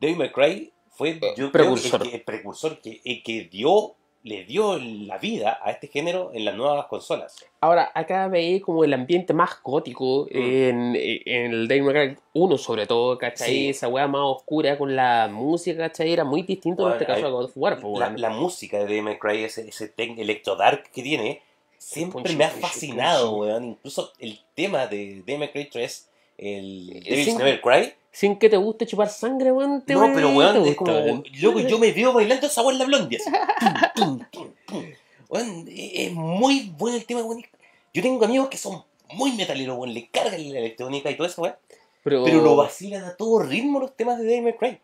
Devil May Cry fue yo creo, precursor. el, que, el precursor que, el que dio, le dio la vida a este género en las nuevas consolas. Ahora, acá veis como el ambiente más gótico Mm. en, en el May Cry 1 sobre todo, ¿cachai? Sí. Esa weá más oscura con la música, ¿cachai? Era muy distinto Bueno, en este caso a God of War, pues, La, la música de May Cry, ese, ese tech electro dark que tiene, siempre me ha fascinado, weón. Incluso el tema de May Cry 3, el Eh, Devil's Never Cry. Sin que te guste chupar sangre, weón. te No, pero weón, es como, weón. loco, yo me veo bailando esa weá en la blondie. Weón, es muy bueno el tema, weón. Yo tengo amigos que son muy metaleros, weón, le cargan la electrónica y todo eso, weón. Pero, Pero lo vacilan a todo ritmo los temas de May Cry.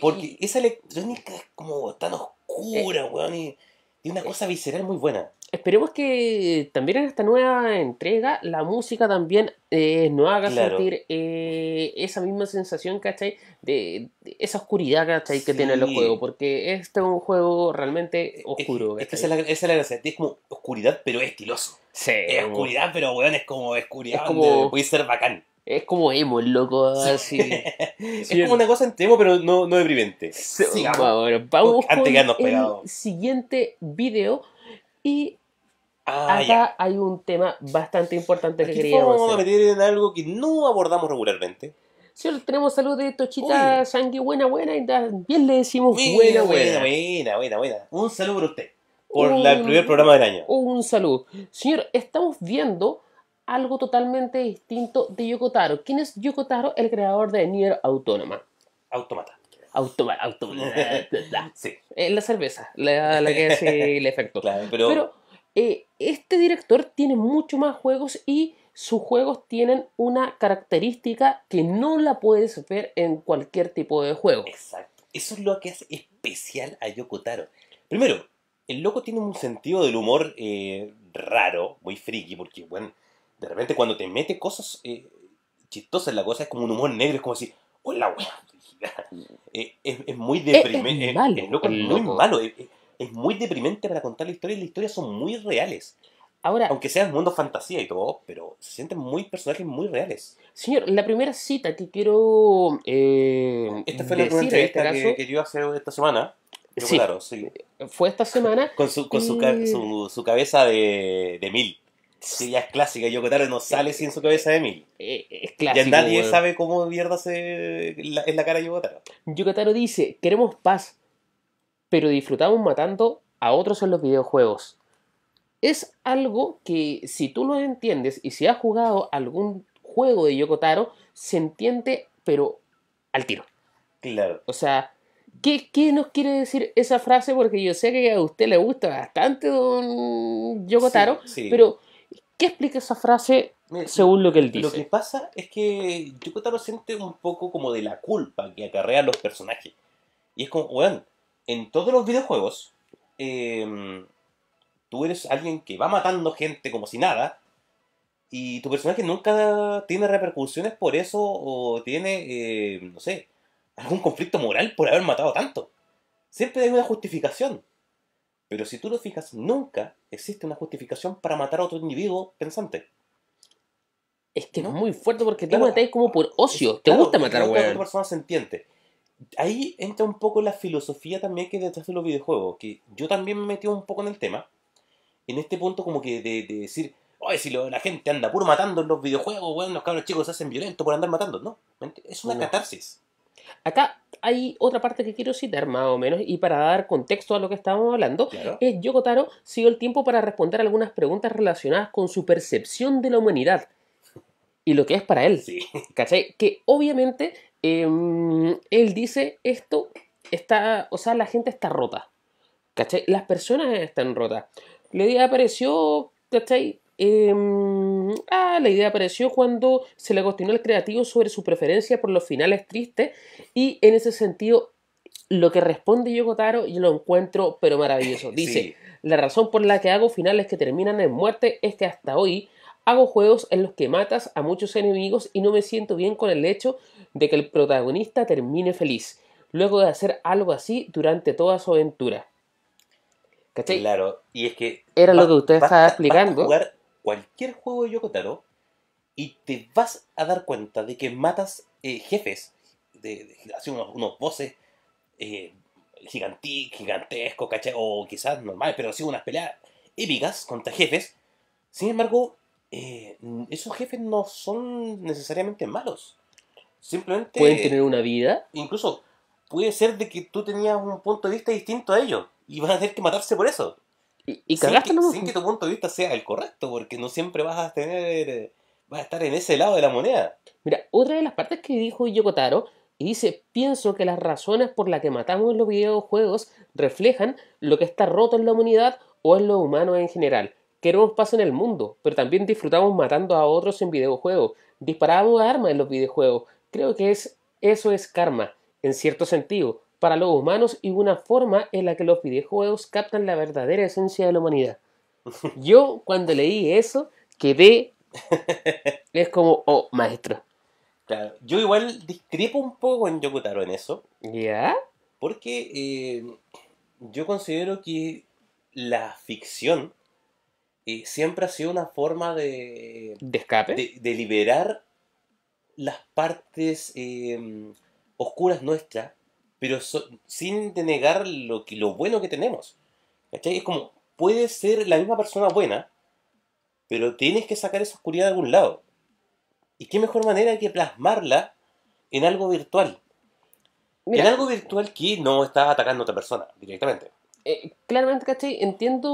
Porque esa electrónica es como tan oscura, weón, y tiene una cosa visceral muy buena. Esperemos que también en esta nueva entrega la música también eh, nos haga Claro. sentir eh, esa misma sensación, ¿cachai? De, de esa oscuridad, ¿cachai? Que Sí. tienen los juegos, porque este es un juego realmente oscuro, Es, es que esa es, la, esa es la gracia. Es como oscuridad, pero es estiloso. Sí, Es oscuridad, pero weón, es como oscuridad Es como- puede ser bacán. Es como emo, el loco, así. (laughs) Es como una cosa entre emo, pero no, no deprimente. Sí, bueno, vamos Antes con el siguiente video y Ah, acá ya. hay un tema bastante importante que Aquí queríamos vamos a hacer. meter en algo que no abordamos regularmente. Señor, tenemos salud de Tochita Uy. Sangui, buena, buena, y también le decimos Buena, buena, buena, buena. buena. Un saludo para usted. Por Un- la- el primer programa del año. Un saludo. Señor, estamos viendo algo totalmente distinto de Yokotaro. ¿Quién es Yokotaro? El creador de Nier Autónoma. Automata. Automa, automa. (laughs) Sí, Eh, la cerveza, la, la que hace el efecto. claro, pero, Pero eh, este director tiene mucho más juegos y sus juegos tienen una característica que no la puedes ver en cualquier tipo de juego. Exacto. Eso es lo que hace especial a Yoko Taro. Primero, el loco tiene un sentido del humor eh, raro, muy friki, porque, bueno, de repente cuando te mete cosas eh, chistosas la cosa, es como un humor negro, es como así, hola, weón. (laughs) Eh, es, es muy deprimente. es malo, el loco es el muy malo. Es, muy deprimente para contar la historia y las historias son muy reales. Ahora, Aunque sean mundo fantasía y todo, pero se sienten muy personajes muy reales. señor, la primera cita que quiero eh, Esta fue la primera este entrevista caso que, que yo iba a hacer esta semana. Yo, Sí. Claro, sí. fue esta semana. (laughs) Con su, con su, Y- su, su cabeza de, de mil. Sí, ya es clásica. Yoko Taro no sale sin su cabeza de mil. eh, es clásico. ya nadie weón. sabe cómo mierda se la, es la cara de Yoko Taro. Yokotaro dice, queremos paz, pero disfrutamos matando a otros en los videojuegos. Es algo que si tú lo entiendes y si has jugado algún juego de Yokotaro, se entiende, pero al tiro. Claro. O sea, ¿qué, qué nos quiere decir esa frase? Porque yo sé que a usted le gusta bastante don Yokotaro, Sí, sí. pero ¿qué explica esa frase según lo que él Lo que dice? pasa es que Yoko Taro siente un poco como de la culpa que acarrean los personajes. Y es como, weón, en todos los videojuegos, eh, tú eres alguien que va matando gente como si nada, y tu personaje nunca tiene repercusiones por eso, o tiene, eh, no sé, algún conflicto moral por haber matado tanto. Siempre hay una justificación. Pero si tú lo fijas, nunca existe una justificación para matar a otro individuo pensante. Es que ¿No? es muy fuerte porque tú Claro. matáis como por ocio. Te Claro, gusta matar toda weón. persona sentiente. Ahí entra un poco la filosofía también que hay detrás de los videojuegos, que yo también me metí un poco en el tema, en este punto como que de, de decir, oye, si lo- la gente anda puro matando en los videojuegos, weón, los cabros chicos se hacen violentos por andar matando, no, es una No. catarsis. Acá hay otra parte que quiero citar más o menos y para dar contexto a lo que estábamos hablando. Claro. Es Yoko Taro siguió el tiempo para responder algunas preguntas relacionadas con su percepción de la humanidad y lo que es para él. Sí. ¿Cachai? Que obviamente em, él dice esto está, o sea, la gente está rota. ¿Cachai? Las personas están rotas. La idea apareció, ¿cachai? Em, ah, la idea apareció cuando se le cuestionó al creativo sobre su preferencia por los finales tristes y en ese sentido lo que responde Yoko Taro yo lo encuentro pero maravilloso. (laughs) Dice, Sí. la razón por la que hago finales que terminan en muerte es que hasta hoy hago juegos en los que matas a muchos enemigos y no me siento bien con el hecho de que el protagonista termine feliz, luego de hacer algo así durante toda su aventura. ¿Cachai? Claro, y es que... Era lo que usted estaba explicando. jugar cualquier juego de Yoko Taro y te vas a dar cuenta de que matas eh, jefes, de, de- así unos, unos bosses eh, gigantescos, ¿cachai? O quizás normales, pero así unas peleas épicas contra jefes. Sin embargo, eh, esos jefes no son necesariamente malos. Simplemente... Pueden tener una vida. Incluso puede ser de que tú tenías un punto de vista distinto a ellos y vas a tener que matarse por eso. Y, y sin, que, sin que tu punto de vista sea el correcto, porque no siempre vas a tener, eh, vas a estar en ese lado de la moneda. Mira, otra de las partes que dijo Yoko Taro, y dice, pienso que las razones por las que matamos en los videojuegos reflejan lo que está roto en la humanidad o en los humanos en general. Queremos paz en el mundo, pero también disfrutamos matando a otros en videojuegos. Disparamos armas en los videojuegos. Creo que es, eso es karma, en cierto sentido, para los humanos y una forma en la que los videojuegos captan la verdadera esencia de la humanidad. (laughs) Yo, cuando leí eso, quedé... (laughs) Es como, oh, maestro. Claro, yo igual discrepo un poco con Yokotaro en eso, ¿Ya? porque eh, yo considero que la ficción eh, siempre ha sido una forma de, ¿De escape? de, de liberar las partes eh, oscuras nuestras, pero so- sin denegar lo, que, lo bueno que tenemos. ¿Cachai? Es como, puedes ser la misma persona buena, pero tienes que sacar esa oscuridad de algún lado. ¿Y qué mejor manera que plasmarla en algo virtual? Mira, En algo virtual que no está atacando a otra persona directamente. eh, claramente, ¿cachai? Entiendo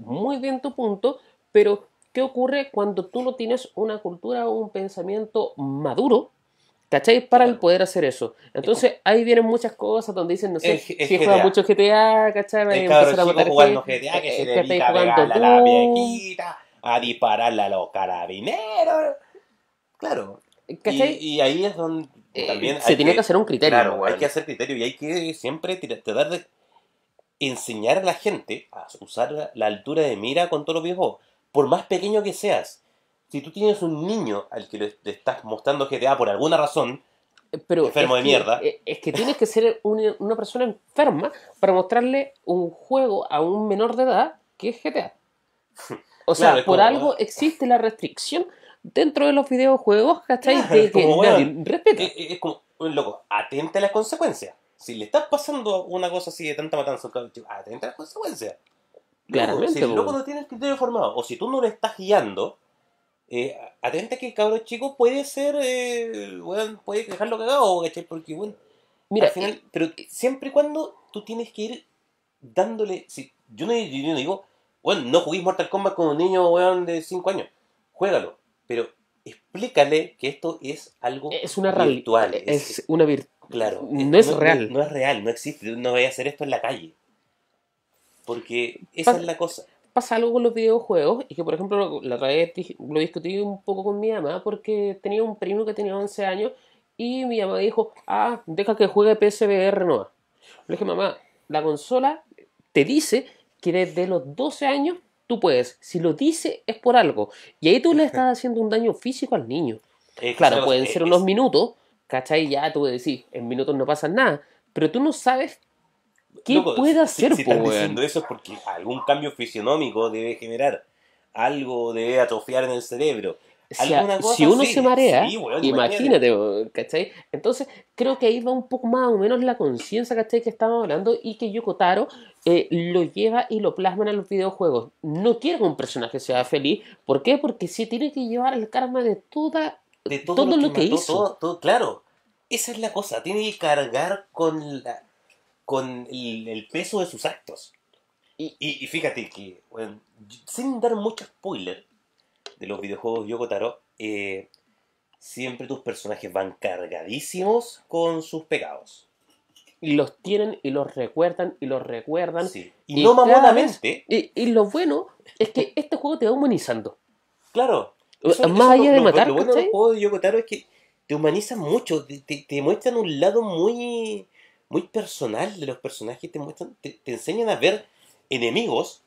muy bien tu punto, pero ¿qué ocurre cuando tú no tienes una cultura o un pensamiento maduro? ¿Cachai? Para el poder hacer eso. Entonces, ahí vienen muchas cosas donde dicen, no sé, el si juega mucho GTA, ¿cachai? Vaya a El cabro empezar a matar jugando GTA que eh, se dedica a a la viejita, a dispararle a los carabineros. Claro. ¿cachai? Y, y ahí es donde Eh, también se tiene que, hacer un criterio, Claro, hay que hacer criterio y hay que siempre tratar de enseñar a la gente a usar la, altura de mira con todos los videojuegos. Por más pequeño que seas, si tú tienes un niño al que le, estás mostrando GTA por alguna razón, Pero enfermo de que- mierda. eh, Es que tienes que ser una, una persona enferma para mostrarle un juego a un menor de edad que es GTA. (laughs) O sea, Claro, por como, algo existe la restricción dentro de los videojuegos, ¿cachai? Claro, de es que como, nadie weón, respeta. es, es como, loco, atente a las consecuencias. Si le estás pasando una cosa así de tanta matanza, atente a las consecuencias. Loco, Claramente, Si el loco no tiene el criterio formado, o si tú no le estás guiando, eh, atente a que el cabrón chico puede ser, eh, weón, puede dejarlo cagado, ¿cachai? Porque, bueno, Mira, al final, pero siempre y cuando tú tienes que ir dándole. Si, yo, no, yo no digo, bueno, no juguéis Mortal Kombat con un niño weón, de 5 años. Juégalo. Pero explícale que esto es algo es una virtual. Es, una virtud. claro. no es real. No, es real, no existe. No voy a hacer esto en la calle. Porque esa Pasa- es la cosa. Pasa algo con los videojuegos y que, por ejemplo, la otra vez lo discutí un poco con mi mamá porque tenía un primo que tenía 11 años y mi mamá dijo, ah, deja que juegue PSVR no. Le dije, mamá, la consola te dice que desde los 12 años tú puedes. Si lo dice es por algo. Y ahí tú le estás haciendo un daño físico al niño. Es Claro, pueden ser es- unos minutos, ¿cachai? Ya tú decís, en minutos no pasa nada. Pero tú no sabes qué Loco, puede si- hacer, si, están weón. diciendo eso es porque algún cambio fisionómico debe generar. Algo debe atrofiar en el cerebro. Si, ¿Alguna a- cosa si uno así? se marea, Sí, imagínate, ¿cachai? Entonces, creo que ahí va un poco más o menos la conciencia, ¿cachai? Que estamos hablando y que Yoko Taro eh, lo lleva y lo plasma en los videojuegos. No quiere que un personaje sea feliz. ¿Por qué? Porque sí tiene que llevar el karma de toda de todo, todo lo, lo que, que mató, hizo. todo- todo- claro, esa es la cosa, tiene que cargar con la, con el, el peso de sus actos. Y- Y, y fíjate que, bueno, sin dar mucho spoiler de los videojuegos Yoko Taro, eh, siempre tus personajes van cargadísimos con sus pecados. y los tienen y los recuerdan y los recuerdan. Sí. Y, Y no mamonamente, Y, y lo bueno es que este juego te va humanizando. claro. Más allá de lo, matar, Lo bueno de ¿cachai? los juegos de Yoko Taro es que te humanizan mucho, te, te- te muestran un lado muy, muy personal de los personajes, te, muestran, te, te enseñan a ver enemigos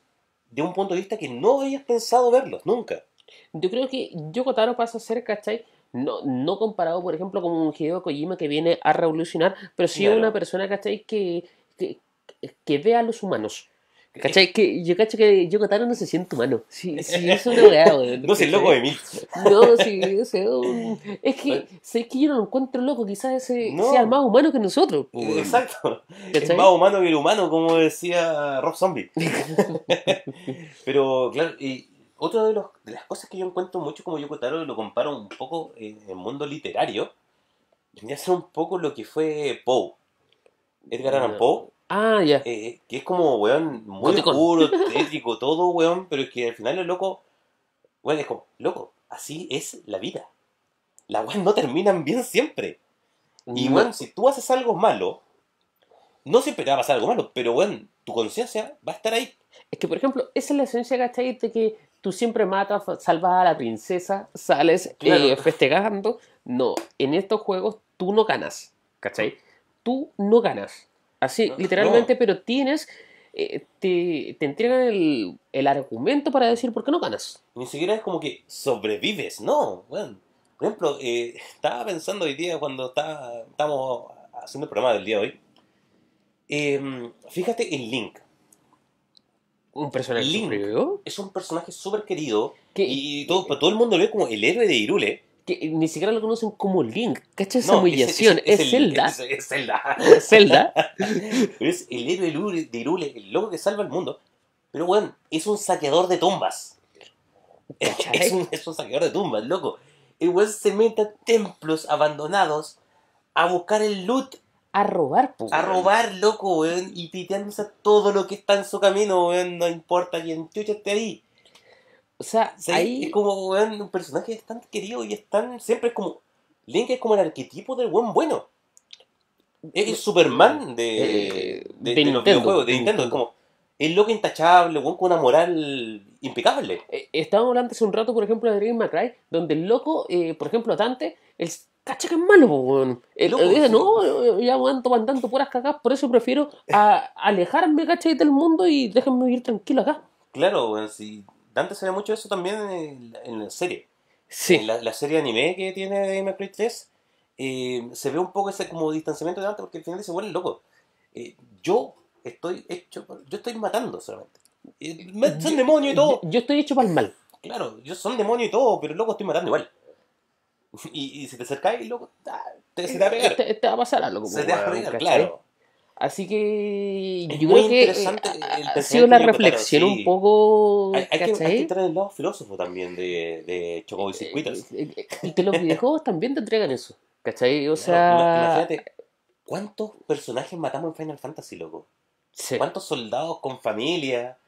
de un punto de vista que no habías pensado verlos, nunca. Yo creo que Yoko Taro pasa a ser, ¿cachai? No, no comparado, por ejemplo, con un Hideo Kojima que viene a revolucionar, pero sí Claro. una persona, ¿cachai? Que, que, que ve a los humanos. ¿Cachai? Que yo cacho que Yoko Taro no se siente humano. Sí, sí, es una weá, weón. (laughs) No sé, el loco de mil. No, sí, o sea, (laughs) es que, sé que yo no lo encuentro loco, quizás ese No. sea más humano que nosotros. weón. Exacto. Es ¿Cachai? más humano que el humano, como decía Rob Zombie. (laughs) Pero, claro, y otra de, los- de las cosas que yo encuentro mucho como Yoko Taro, lo comparo un poco en el mundo literario, vendría a ser un poco lo que fue Poe. Edgar Allan Poe, Ah, ya. eh, que es como, weón, muy Goticón. oscuro, (laughs) tétrico, todo, weón, pero es que al final el loco, weón, es como, loco, así es la vida. Las weas no terminan bien siempre. Y, No. weón, si tú haces algo malo, no siempre te va a pasar algo malo, pero, weón, tu conciencia va a estar ahí. Es que, por ejemplo, esa es la esencia, ¿cachai? De que tú siempre matas, salvas a la princesa, sales Claro. eh, festejando. No, en estos juegos tú no ganas, ¿cachai? Tú no ganas. Así, No, literalmente, pero tienes, eh, te, te entregan el, el argumento para decir por qué no ganas. Ni siquiera es como que sobrevives, no, weón. Por ejemplo, eh, estaba pensando hoy día cuando estaba, estábamos haciendo el programa del día de hoy. Em, fíjate en Link. Un personaje Link. Es un personaje súper querido que, y todo, pero todo el mundo lo ve como el héroe de Irule. Que ni siquiera lo conocen como Link. ¿Cachai? Esa No, humillación. Es, el- Zelda. Es, es Zelda. Zelda. (laughs) Pero es el héroe de Irule, el loco que salva el mundo. Pero, weón, es un saqueador de tumbas. (laughs) Es un, es un saqueador de tumbas, loco. El weón se mete a templos abandonados a buscar el loot, A robar, po, a robar, loco, weón, y piteándose a todo lo que está en su camino, weón, no importa quién chucha esté ahí. O sea, Sí, ahí. Es como, weón, un personaje es tan querido y es tan. Siempre es como. Link es como el arquetipo del buen bueno. Es el Superman de, Eh, de, de de los Nintendo. videojuegos, de Nintendo. Es como. El loco intachable, weón, con una moral impecable. Eh, Estábamos hablando hace un rato, por ejemplo, de May Cry, donde el loco, eh, por ejemplo, Dante, el cacha que es malo, weón. El, Loco, sí. no, ya ando mandando puras cagadas, por eso prefiero a- alejarme, ¿cachai? Del mundo y déjenme vivir tranquilo acá. Claro, weón, sí. Dante se ve mucho eso también en, la- en la serie. Sí. En la, la serie anime que tiene Cry 3, eh, se ve un poco ese como distanciamiento de Dante porque al final dice, bueno, loco, eh, yo estoy hecho, yo estoy matando solamente. Eh, son demonios y todo. Yo, yo estoy hecho para el mal. Claro, yo son demonios y todo, pero loco estoy matando igual. (laughs) Y, y si te acercáis, loco, ah, te, se te va a pegar. Te, te va a pasar algo. Se te va a pegar, claro. Así que Es yo muy creo que interesante eh, el ha- sido Taro, reflexión sí. un poco, Hay, hay que, hay que ¿cachai? entrar en el lado filósofo también de, de Chocobo y Circuitos. Eh, eh, Y que los (laughs) videojuegos también te entregan eso, ¿cachai? O Claro, sea... Imagínate, ¿cuántos personajes matamos en Final Fantasy, loco? sí. ¿Cuántos soldados con familia?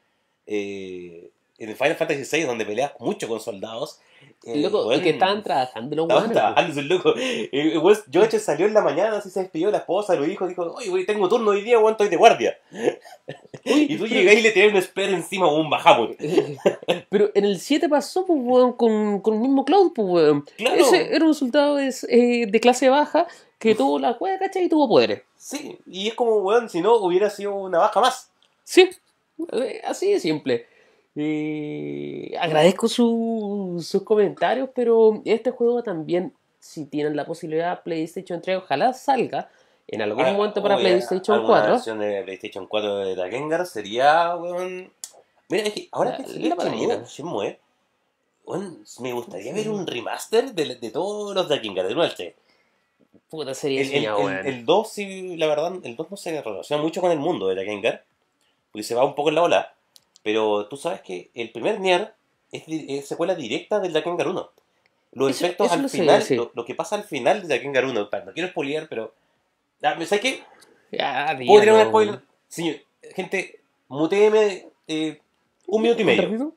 Eh, en Final Fantasy VI, donde peleas mucho con soldados. eh, Loco, y que estaban trabajando los Estaban trabajando. Eh, weón, George (laughs) salió en la mañana, así se despidió de la esposa, lo dijo, dijo, oye, güey, tengo turno hoy día, weón, estoy de guardia. (laughs) y tú llegas y le tirás un spear encima o un bajamut. (laughs) Pero en el 7 pasó, pues, weón, con, con el mismo Cloud, pues, weón. Claro. Ese era un soldado eh, de clase baja que tuvo la cueva, ¿cachai? Y tuvo poderes. Sí, y es como, weón, si no, hubiera sido una baja más. Sí, eh, así de simple. Eh, agradezco su- sus comentarios, pero este juego también, si tienen la posibilidad, PlayStation 3, ojalá salga en algún Ah, momento para PlayStation alguna 4. versión de PlayStation 4 de Drakengar sería, weón. Mira, es que ahora La- que la palanca. Shenmue, weón, me gustaría ver un remaster de, de todos los de 1 al 3. Puta sería El, el, soñado, el, weón. el 2, sí, la verdad, el 2 no se relaciona mucho con el mundo de Dakingar, porque se va un poco en la ola, pero tú sabes que el primer Nier es, es secuela directa del Dakingar 1. Los Eso- efectos eso al lo sé, final, sí. lo, lo que pasa al final de Dakingar 1, pa, no quiero spoilear, pero... Ah, ¿Sabes qué? Ya, ¿Puedo tirar un spoiler? Señor, gente, muteeme eh, un minuto y medio.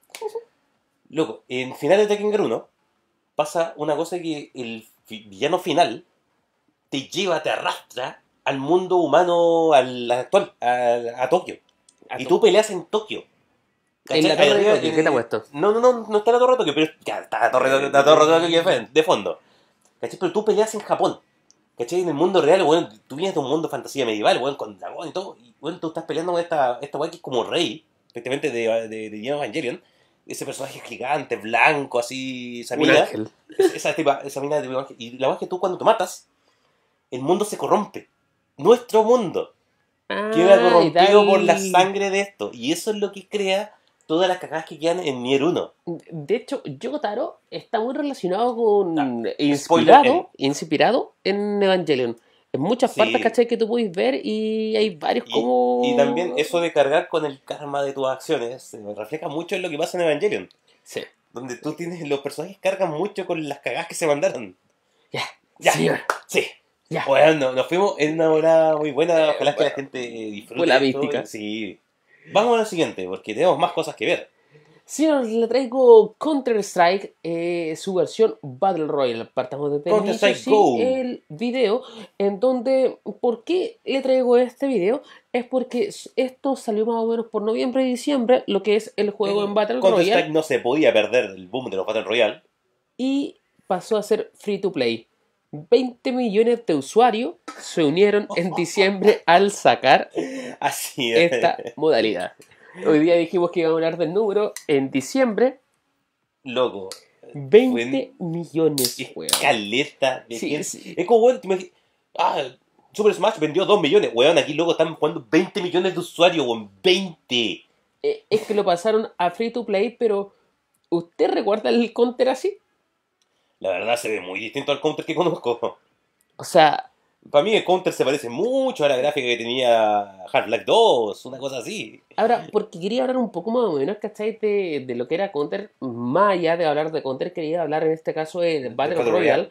Loco, en final de Tekken 1 pasa una cosa que el villano final te lleva, te arrastra al mundo humano, al actual, a, a Tokio. A y to- tú peleas en Tokio. En la torre de Tokio, eh, ¿qué te ha puesto? No, no, no, no está la torre de Tokio, pero ya, está la torre de Tokio, torre de Tokio de- fondo. ¿Cachai? Pero tú peleas en Japón. ¿Cachai? En el mundo real, bueno, tú vienes de un mundo fantasía medieval, bueno, con dragón y todo. Y bueno, tú estás peleando con esta, esta weá que es como rey, efectivamente de, de, de Evangelion. Ese personaje gigante, blanco, así, esa mina. Esa, tipa- esa mina de. Y la es que tú cuando te matas, el mundo se corrompe. Nuestro mundo queda Ah, y corrompido por la sangre de esto. Y eso es lo que crea todas las cagadas que quedan en Nier 1. De hecho, Yokotaro está muy relacionado con. Ah, inspirado, spoiler, inspirado en Evangelion. En muchas Sí. partes, ¿cachai? Que tú puedes ver y hay varios Y, como. y también eso de cargar con el karma de tus acciones se refleja mucho en lo que pasa en Evangelion. Sí. Donde tú tienes, los personajes cargan mucho con las cagadas que se mandaron. Ya. Ya. Señor. Sí. Ya. Bueno, nos fuimos en una hora muy buena. Ojalá que la gente eh, disfrute. Fue la mística. Sí. Vamos a lo siguiente, porque tenemos más cosas que ver. Sí, le traigo Counter-Strike, eh, su versión Battle Royale. Partamos inicio, Counter-Strike sí, Go. el video en donde, ¿por qué le traigo este video? Es porque esto salió más o menos por noviembre y diciembre, lo que es el juego en Battle Counter-Strike Royale, no se podía perder el boom de los Battle Royale. y pasó a ser free to play. 20 millones de usuarios se unieron en (laughs) diciembre al sacar Así es. esta modalidad. Hoy día dijimos que íbamos a hablar del número. En diciembre, Loco. 20 millones, Es weón. caleta de Sí. Es como, weón, Ah, Super Smash vendió 2 millones. Weón, aquí luego están jugando 20 millones de usuarios, weón. 20. Eh, es que lo pasaron a free to play, pero ¿usted recuerda el counter así? La verdad se ve muy distinto al counter que conozco. O sea, Para mí el counter se parece mucho a la gráfica que tenía Half-Life 2, una cosa así. ahora, porque quería hablar un poco más o menos, ¿cachai? De, de lo que era counter, más allá de hablar de counter, quería hablar en este caso de Battle, Royale.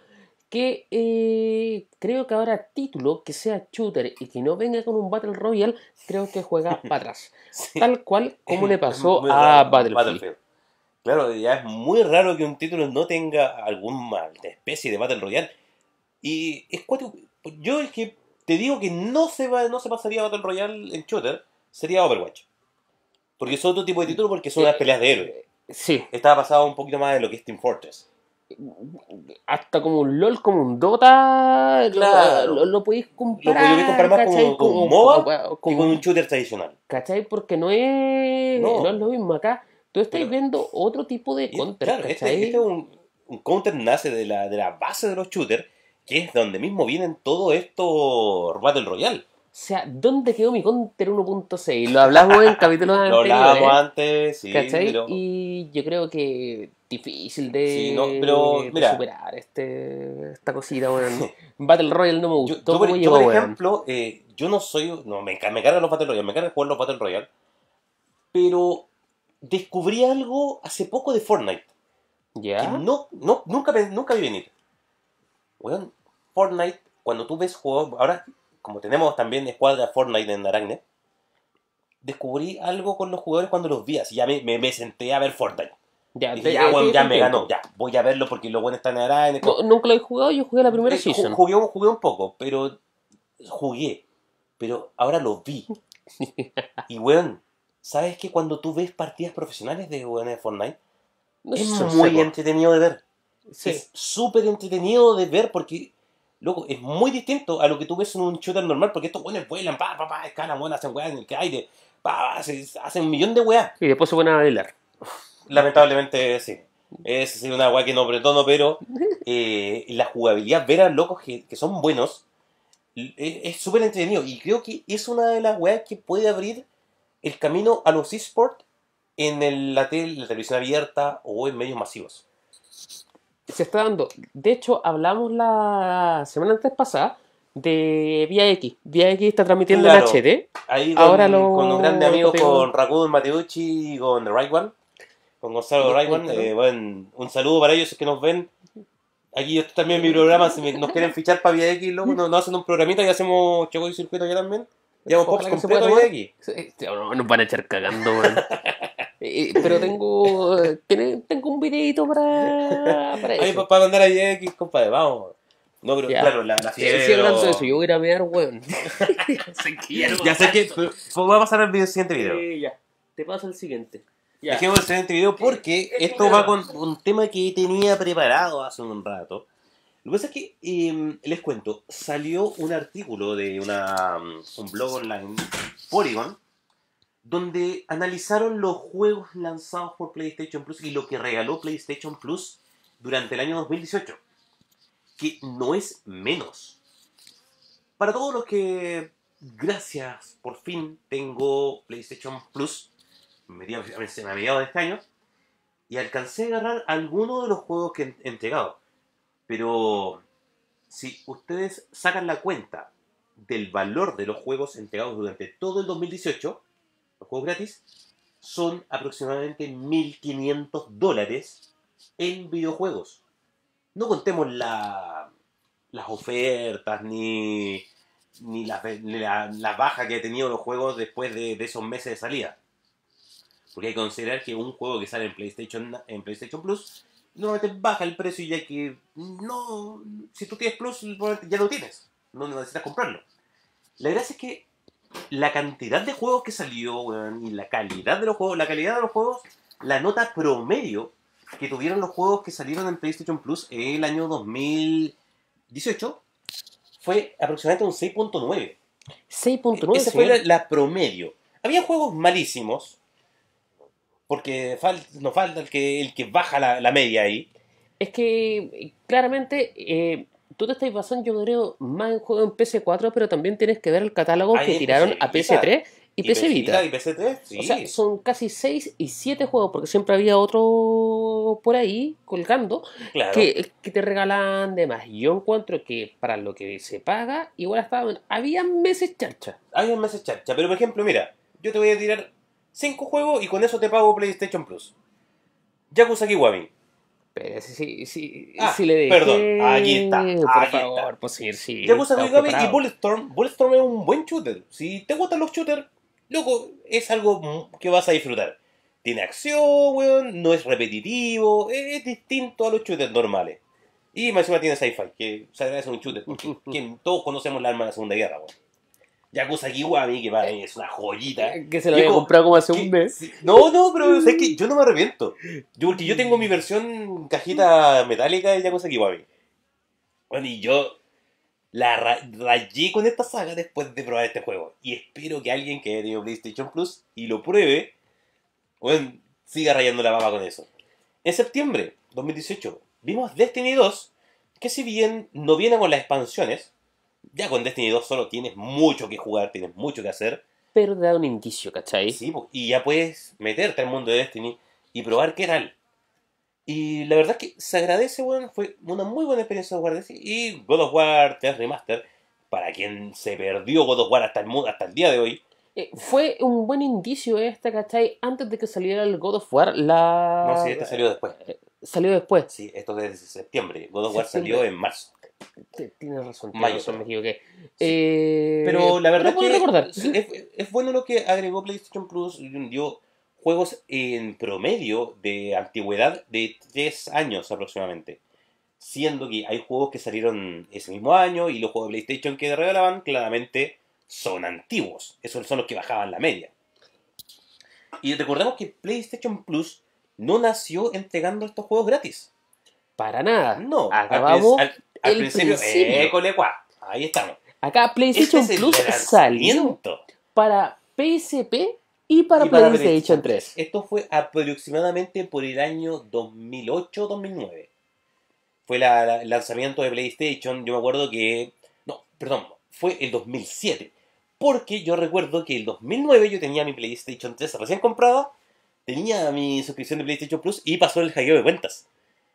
Que eh, creo que ahora título que sea shooter y que no venga con un Battle Royale, creo que juega (laughs) para atrás. Sí. Tal cual como le pasó a raro, Battlefield. Claro, ya es muy raro que un título no tenga alguna especie de Battle Royale. Y es cuático. Yo es que te digo que no se va, no se pasaría Battle Royale en shooter, sería Overwatch. Porque es otro tipo de título porque son Eh, las peleas de héroes. Sí, Estaba basado un poquito más en lo que es Team Fortress. hasta como un LOL, como un Dota, Claro. lo, lo podéis comparar. Lo podéis comparar más como- como un MOBA como- Que con un shooter tradicional. ¿Cachai? Porque no es, No. no. es lo mismo acá. Tú estás Pero- viendo otro tipo de counter, claro, este, ¿cachai? este es un, un counter nace de la, de la base de los shooters, que es donde mismo vienen todo esto Battle Royale. O sea, ¿dónde quedó mi counter 1.6? Lo hablamos en (laughs) capítulos Lo anteriores. hablábamos antes, sí, ¿Cachai? pero- Y yo creo que difícil de, Sí, no, pero, de mira. superar este, esta cosita, weón. (laughs) Battle Royale no me Yo, gustó yo por, cómo yo, llegó, por ejemplo, eh, yo no soy. No, me, me cargan los Battle Royale, me cargan jugar los Battle Royale. Pero descubrí algo hace poco de Fortnite. Que ¿Ya? no, no, nunca, nunca vi venir. Weón, Fortnite, cuando tú ves juegos. Ahora, como tenemos también escuadra Fortnite en Aracne, descubrí algo con los jugadores cuando los vi. Así ya me, me, me senté a ver Fortnite. Ya, te- dije, ya, ya me ganó. Ya, voy a verlo porque los buenos están en Aracne. No, nunca lo he jugado, yo jugué la primera Eh, season. Jugué, un- jugué un poco, pero jugué. Pero ahora lo vi. (laughs) Y weón, ¿sabes que cuando tú ves partidas profesionales de de Fortnite? No es sé, muy seco. entretenido de ver. Sí. Es súper entretenido de ver porque, loco, es muy distinto a lo que tú ves en un shooter normal porque estos weones vuelan, pa, pa, pa, escalan, weón, hacen weas en el aire, pa, pa, hacen, hacen un millón de weas. Y después se ponen a bailar. Lamentablemente, sí. Es sí, una wea que no pretono, pero (laughs) eh, la jugabilidad, ver a locos que, que son buenos, es es súper entretenido. Y creo que es una de las weas que puede abrir el camino a los esports en el- la, tele- la televisión abierta o en medios masivos. Se está dando. De hecho, hablamos la semana antes pasada de Vía X. Vía X está transmitiendo Claro. en HD. Ahí con, Ahora lo- con los grandes amigos, tengo- con Raccoon Mateucci y con The Right One, con Gonzalo Sí, Right One. eh, bueno, un saludo para ellos que nos ven. Aquí esto también mi programa, si me- nos quieren fichar para Vía X, luego (laughs) nos, nos hacen un programita y hacemos Choco y Circuito ya también. Llevamos Pops completo tomar. X. Sí, no, nos van a echar cagando, weón. (laughs) Eh, Pero tengo, tengo un videito para, para eso. para mandar a X, compadre, vamos. No, pero Ya. claro, la, la Sí, fiebre, sí, hablando de eso, yo voy a ir a mirar, weón. (laughs) Ya sé que voy a pasar al video- siguiente video. Eh, ya, te paso el siguiente. Ya. Dejemos el siguiente video porque Es esto un va con un tema que tenía preparado hace un rato. Lo que pasa es que, eh, les cuento, salió un artículo de um, un blog online, Polygon, donde analizaron los juegos lanzados por PlayStation Plus y lo que regaló PlayStation Plus durante el año 2018. Que no es menos. Para todos los que, gracias, por fin tengo PlayStation Plus, a mediados de este año, y alcancé a agarrar algunos de los juegos que he entregado. Pero si ustedes sacan la cuenta del valor de los juegos entregados durante todo el 2018, los juegos gratis, son aproximadamente 1.500 dólares en videojuegos. No contemos la- las ofertas ni, ni la, ni la- baja que ha tenido los juegos después de, de esos meses de salida. Porque hay que considerar que un juego que sale en PlayStation, en PlayStation Plus normalmente baja el precio ya que no si tú tienes Plus ya lo tienes. No necesitas comprarlo. La gracia es que la cantidad de juegos que salió weón, y la calidad de los juegos, la calidad de los juegos, la nota promedio que tuvieron los juegos que salieron en PlayStation Plus en el año 2018 fue aproximadamente un 6.9. 6.9. Esa fue la, la promedio. Había juegos malísimos, porque fal- nos falta el que, el que baja la, la media ahí. Es que claramente eh, tú te estás basando, yo creo, más en juegos en PS4, pero también tienes que ver el catálogo que tiraron PC a PS3 y, PC Vita. Y PC3, sí. O sea, son casi 6 y 7 juegos, porque siempre había otro por ahí colgando claro. que, que te regalan de más. Yo encuentro que para lo que se paga, igual estaban, había meses charcha. Hay un mes charcha, pero por ejemplo, mira, yo te voy a tirar 5 juegos y con eso te pago PlayStation Plus. Yakuza Kiwami. Pero si, si, si, Ah, si le dejé, perdón, aquí está, Por aquí favor, está. pues sí, sí. Yakuza Kiwami y. Bulletstorm. Bulletstorm es un buen shooter. Si te gustan los shooters, loco, es algo que vas a disfrutar. Tiene acción, weón, no es repetitivo, es, es distinto a los shooters normales. Y más encima tiene sci-fi, que se agradece un shooter, porque ¿quién? (laughs) todos conocemos el arma de la Segunda Guerra, weón. Yakuza Kiwami, que para mí es una joyita. Que se lo había comprado como hace un mes. No, no, pero es que yo no me arrepiento. Yo, porque yo tengo mi versión cajita metálica de Yakuza Kiwami. Bueno, y yo la ra- rayé con esta saga después de probar este juego. Y espero que alguien que haya tenido PlayStation Plus y lo pruebe, bueno, siga rayando la baba con eso. En septiembre 2018 vimos Destiny 2, que si bien no viene con las expansiones, ya con Destiny 2 solo tienes mucho que jugar, tienes mucho que hacer. Pero te da un indicio, ¿cachai? Sí, y ya puedes meterte al mundo de Destiny y probar qué tal. Y la verdad es que se agradece, weón. Fue una muy buena experiencia de Destiny. Y God of War 3 Remaster, para quien se perdió God of War hasta el, mu- hasta el día de hoy. Eh, fue un buen indicio este, ¿cachai? Antes de que saliera el God of War, la... No, sí, este salió después. Salió después. Sí, esto es de septiembre. God of War Septiembre. salió en marzo. Tienes razón, tienes Mayo, razón, me equivoqué. Eh, Pero la verdad puedo que recordar. es, es- es bueno lo que agregó PlayStation Plus. Dio juegos en promedio de antigüedad de 3 años aproximadamente. Siendo que hay juegos que salieron ese mismo año y los juegos de PlayStation que regalaban claramente son antiguos. Esos son los que bajaban la media. Y recordemos que PlayStation Plus no nació entregando estos juegos gratis. Para nada. No. Acabamos al, al el principio, principio. école. Ahí estamos. Acá PlayStation Este es Plus salió para PSP y para Y para PlayStation 3. Esto fue aproximadamente por el año 2008-2009. Fue la- la- el lanzamiento de PlayStation. Yo me acuerdo que. No, perdón, fue el 2007. Porque yo recuerdo que el 2009 yo tenía mi PlayStation 3 recién comprada tenía mi suscripción de PlayStation Plus y pasó el hackeo de cuentas.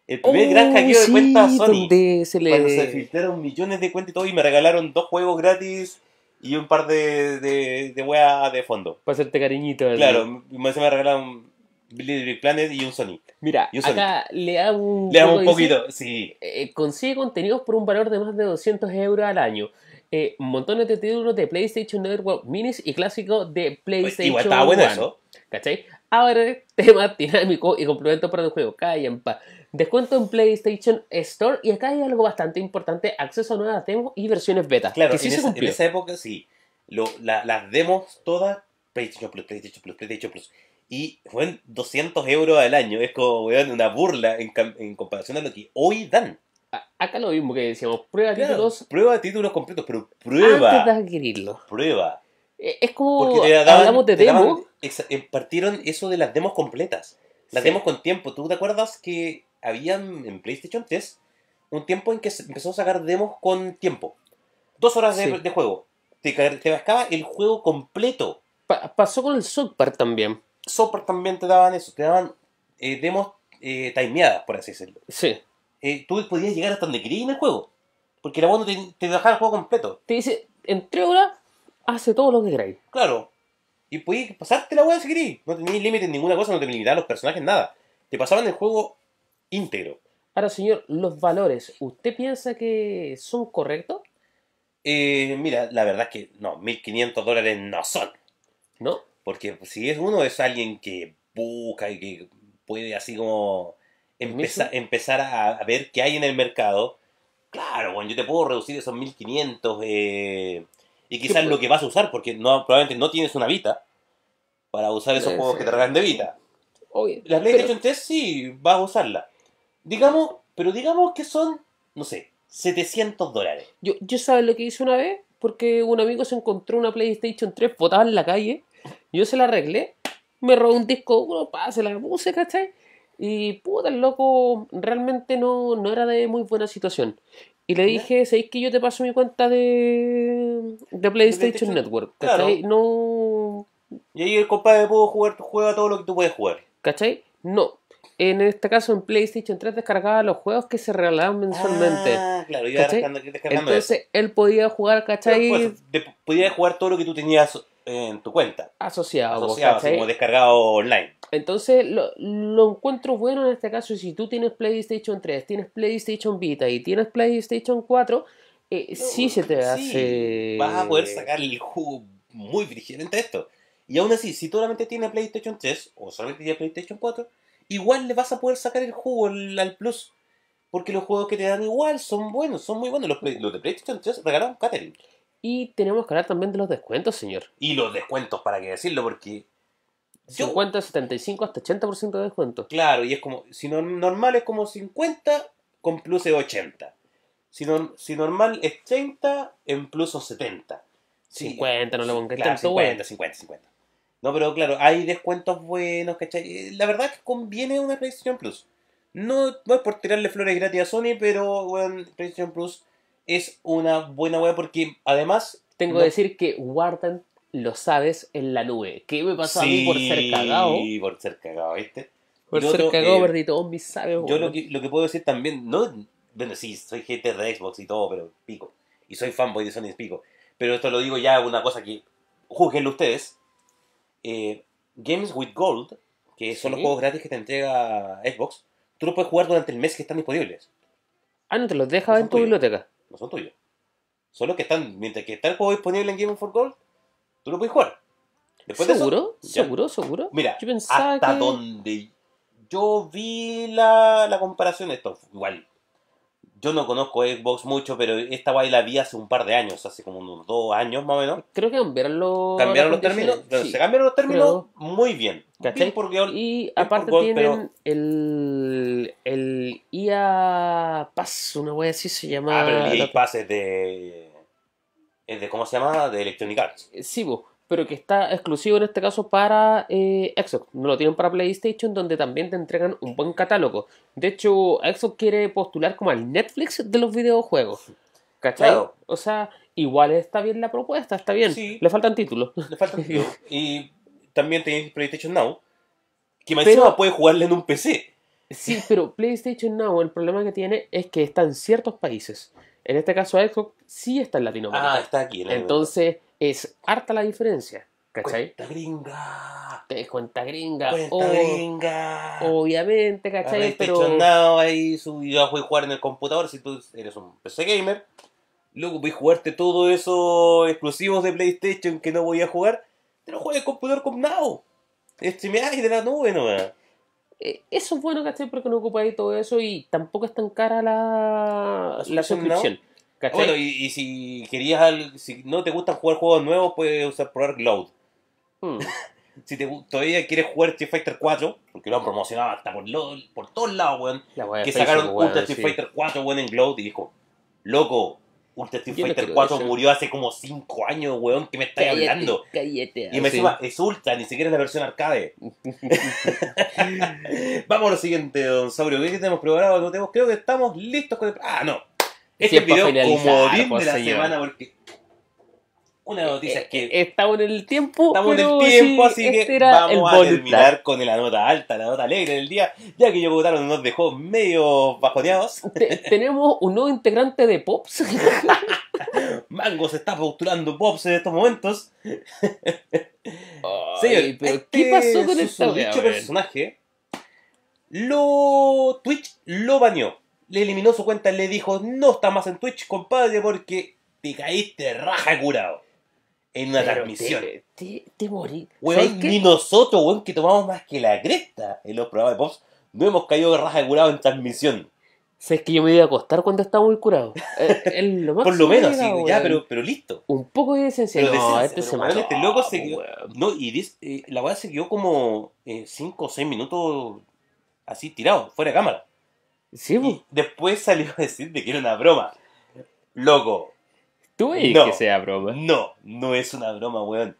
El primer Oh, gran hackeo de sí, cuentas Sony. donde se le... Cuando se filtraron millones de cuentas y todo y me regalaron dos juegos gratis y un par de, de, de weas de fondo. Para hacerte cariñito. así. Claro, me, se me regalaron Big Planet y un Sonic. Mira, Y un Sonic. acá le damos un Le damos un dice, poquito, sí. eh, consigue contenidos por un valor de más de 200 euros al año. Eh, montones de títulos de PlayStation Network Minis y clásicos de PlayStation Igual estaba bueno eso. ¿Cachai? Ahora, (laughs) tema dinámico y complemento para el juego. Callen, pa. Descuento en PlayStation Store. Y acá hay algo bastante importante: acceso a nuevas demos y versiones beta. Claro, que en, se esa, en cumplió. esa época sí. Lo, la- las demos todas, PlayStation Plus, PlayStation Plus, PlayStation Plus. Y fueron 200 euros al año. Es como, weón, una burla en, comparación a lo que hoy dan. Acá lo mismo que decíamos: prueba Claro, títulos prueba títulos completos, pero antes prueba. de adquirirlo. Prueba. Eh, Es como Porque te daban- hablamos de te demo. Partieron eso de las demos completas. Las Sí. demos con tiempo. ¿Tú te acuerdas que habían en PlayStation 3 un tiempo en que se empezó a sacar demos con tiempo? Dos horas de, Sí. de juego. Te, te bascaba el juego completo. Pa- pasó con el South Park también. Software también te daban eso. Te daban eh, demos eh, timeadas, por así decirlo. Sí. Eh, tú podías llegar hasta donde querías en el juego. Porque la bueno te, te dejaba el juego completo. Te dice: en tres horas, hace todo lo que queráis. Claro. Y podías pasarte la weá si querías. No tenías límite en ninguna cosa, no te limitaban los personajes, nada. Te pasaban el juego íntegro. Ahora, señor, los valores, ¿usted piensa que son correctos? Eh, mira, la verdad es que no, 1500 dólares no son. ¿No? Porque si es uno, es alguien que busca y que puede así como empezar, empezar a, a ver qué hay en el mercado. Claro, bueno, yo te puedo reducir esos 1500 eh, y quizás lo que vas a usar, porque no, probablemente no tienes una Vita para usar esos juegos sí. que te regalan de Vita. Oye, La pero- PlayStation 3 sí vas a usarla. Digamos, pero digamos que son, no sé, 700 dólares. yo, yo sabes lo que hice una vez, porque un amigo se encontró una PlayStation 3 botada en la calle, yo se la arreglé, me robó un disco duro, pa, se la puse, ¿cachai? Y puta, el loco realmente no, no era de muy buena situación. Y le dije, ¿sabéis que yo te paso mi cuenta de, de PlayStation? Network? ¿Cachai? No, Y ahí el compadre pudo jugar, juega todo lo que tú puedes jugar. ¿Cachai? No. En este caso, en PlayStation 3 descargaba los juegos que se regalaban mensualmente. Ah, claro, iba descargando, descargando eso. Entonces, él podía jugar, ¿cachai? Pues, de- podías jugar todo lo que tú tenías en tu cuenta. asociado, Asociado, como descargado online. Entonces, lo, lo encuentro bueno en este caso. Si tú tienes PlayStation 3, tienes PlayStation Vita y tienes PlayStation 4, eh, sí se te Sí, hace... Vas a poder sacar el jugo muy brígidamente a esto. Y aún así, si tú solamente tienes PlayStation 3 o solamente tienes PlayStation 4, igual le vas a poder sacar el jugo al, Plus. Porque los juegos que te dan igual son buenos, son muy buenos. Los, los de PlayStation 3 regalaron Catherine. Y tenemos que hablar también de los descuentos, señor. Y los descuentos, para qué decirlo, porque. yo- 50, 75, hasta 80% de descuento. Claro, y es como. Si no, normal es como 50, con plus es 80. Si, no- si normal es 30, en plus son 70. Sí, 50, no le pongas Claro, tanto, 50, weón. 50, 50. No, pero claro, hay descuentos buenos, ¿cachai? Eh, La verdad es que conviene una PlayStation Plus. No, no es por tirarle flores gratis a Sony, pero bueno, PlayStation Plus es una buena web porque además... Tengo no- que decir que guardan, lo sabes, en la nube. ¿Qué me pasó a mí por ser cagado? Sí, por ser cagado, ¿viste? Por ser otro, cagado eh, perdí todos mis sabes, Yo lo que, lo que puedo decir también, no, bueno, sí, soy hater de Xbox y todo, pero pico. Y soy fanboy de Sony, pico. Pero esto lo digo ya una cosa que, juzguenlo ustedes. Eh, Games with Gold, que son los juegos gratis que te entrega Xbox, tú los puedes jugar durante el mes que están disponibles. Ah, no te los dejas No en tu biblioteca. No son tuyos. Son los que están, mientras que está el juego disponible en Game for Gold, tú lo puedes jugar. Después de eso, ¿Seguro? ¿Seguro? ¿Seguro? Mira, Yo hasta que- donde yo vi la, la comparación, esto igual. Yo no conozco Xbox mucho, pero esta guay la vi hace un par de años, hace como unos dos años más o menos. Creo que cambiaron los... Cambiaron los términos, sí. se cambiaron los términos muy bien. ¿Cachai? Bien por Y bien por aparte tienen el, el IA Pass, una wea así se llama. Ah, pero el EA la- Pass es de, es de. ¿Cómo se llama? De Electronic Arts. Sí, bo, pero que está exclusivo en este caso para eh, Xbox. No lo tienen para PlayStation, donde también te entregan un buen catálogo. De hecho, Xbox quiere postular como al Netflix de los videojuegos. ¿Cachai? Claro. O sea, igual está bien la propuesta, está bien. Sí. Le faltan títulos. Le faltan títulos. (laughs) Y también tenéis PlayStation Now, Que más Pero- encima puede jugarle en un PC. Sí, pero PlayStation Now, el problema que tiene es que está en ciertos países. En este caso, Xbox sí está en Latinoamérica. Ah, está aquí. en Entonces, es harta la diferencia. ¿Cachai? Cuenta gringa. Te cuenta gringa. Cuenta o- gringa. obviamente, ¿cachai? PlayStation Pero. Now ahí su jugar en el computador si tú eres un PC gamer. Luego puedes jugarte todos esos exclusivos de PlayStation que no voy a jugar. Te lo juegas en el computador con Now. Streameáis de la nube nomás. eh, Eso es bueno, ¿cachai? Porque no ocupáis todo eso y tampoco es tan cara la, ¿La suscripción. ¿Cachai? Bueno, y, y si querías si no te gustan jugar juegos nuevos, puedes usar probar Cloud. Hmm. (laughs) Si te, todavía quieres jugar Street Fighter 4, porque lo han promocionado hasta por, todos lados, weón. Que sacaron weón, Ultra Street sí. Fighter 4, weón, en Cloud y dijo, loco, Ultra Street Yo no Fighter quiero 4 eso. murió hace como 5 años, weón, que me estáis hablando? cállate. Y me encima es Ultra, ni siquiera es la versión arcade. (laughs) (laughs) Vamos a lo siguiente, don Saurio. ¿Qué tenemos preparado? No creo que estamos listos con el... Ah, no. Este Sí, es video pues, de la señor. semana porque... Una noticia es que... Eh, Estamos en el tiempo. Estamos en el tiempo, sí, así que este vamos a bonus terminar con la nota alta, la nota alegre del día, ya que Yokotaro nos dejó medio bajoneados. Te- tenemos un nuevo integrante de Pops. (laughs) Mango se está postulando Pops en estos momentos. Ay, Señor, pero este ¿qué pasó con su esta dicho personaje? Lo Twitch lo baneó. Le eliminó su cuenta, le dijo, no está más en Twitch, compadre, porque te caíste raja curado. En una Pero transmisión. Te, te, te morí. Weón, ¿Sabes qué? ni nosotros, weón, que tomamos más que la cresta en los programas de Pops, no hemos caído de raja curado en transmisión. ¿Sabes que yo me iba a acostar cuando estaba muy curado? (laughs) Eh, lo Por lo menos, sí, ya, pero, pero listo. Un poco de decencia. Pero no, este se mató. este loco se quedó- weón. No, y eh, la weá se quedó como 5 o 6 minutos así tirado, fuera de cámara. Sí, Y después salió a decir de que era una broma. Loco, tú ves no. que sea broma. no, no es una broma, weón.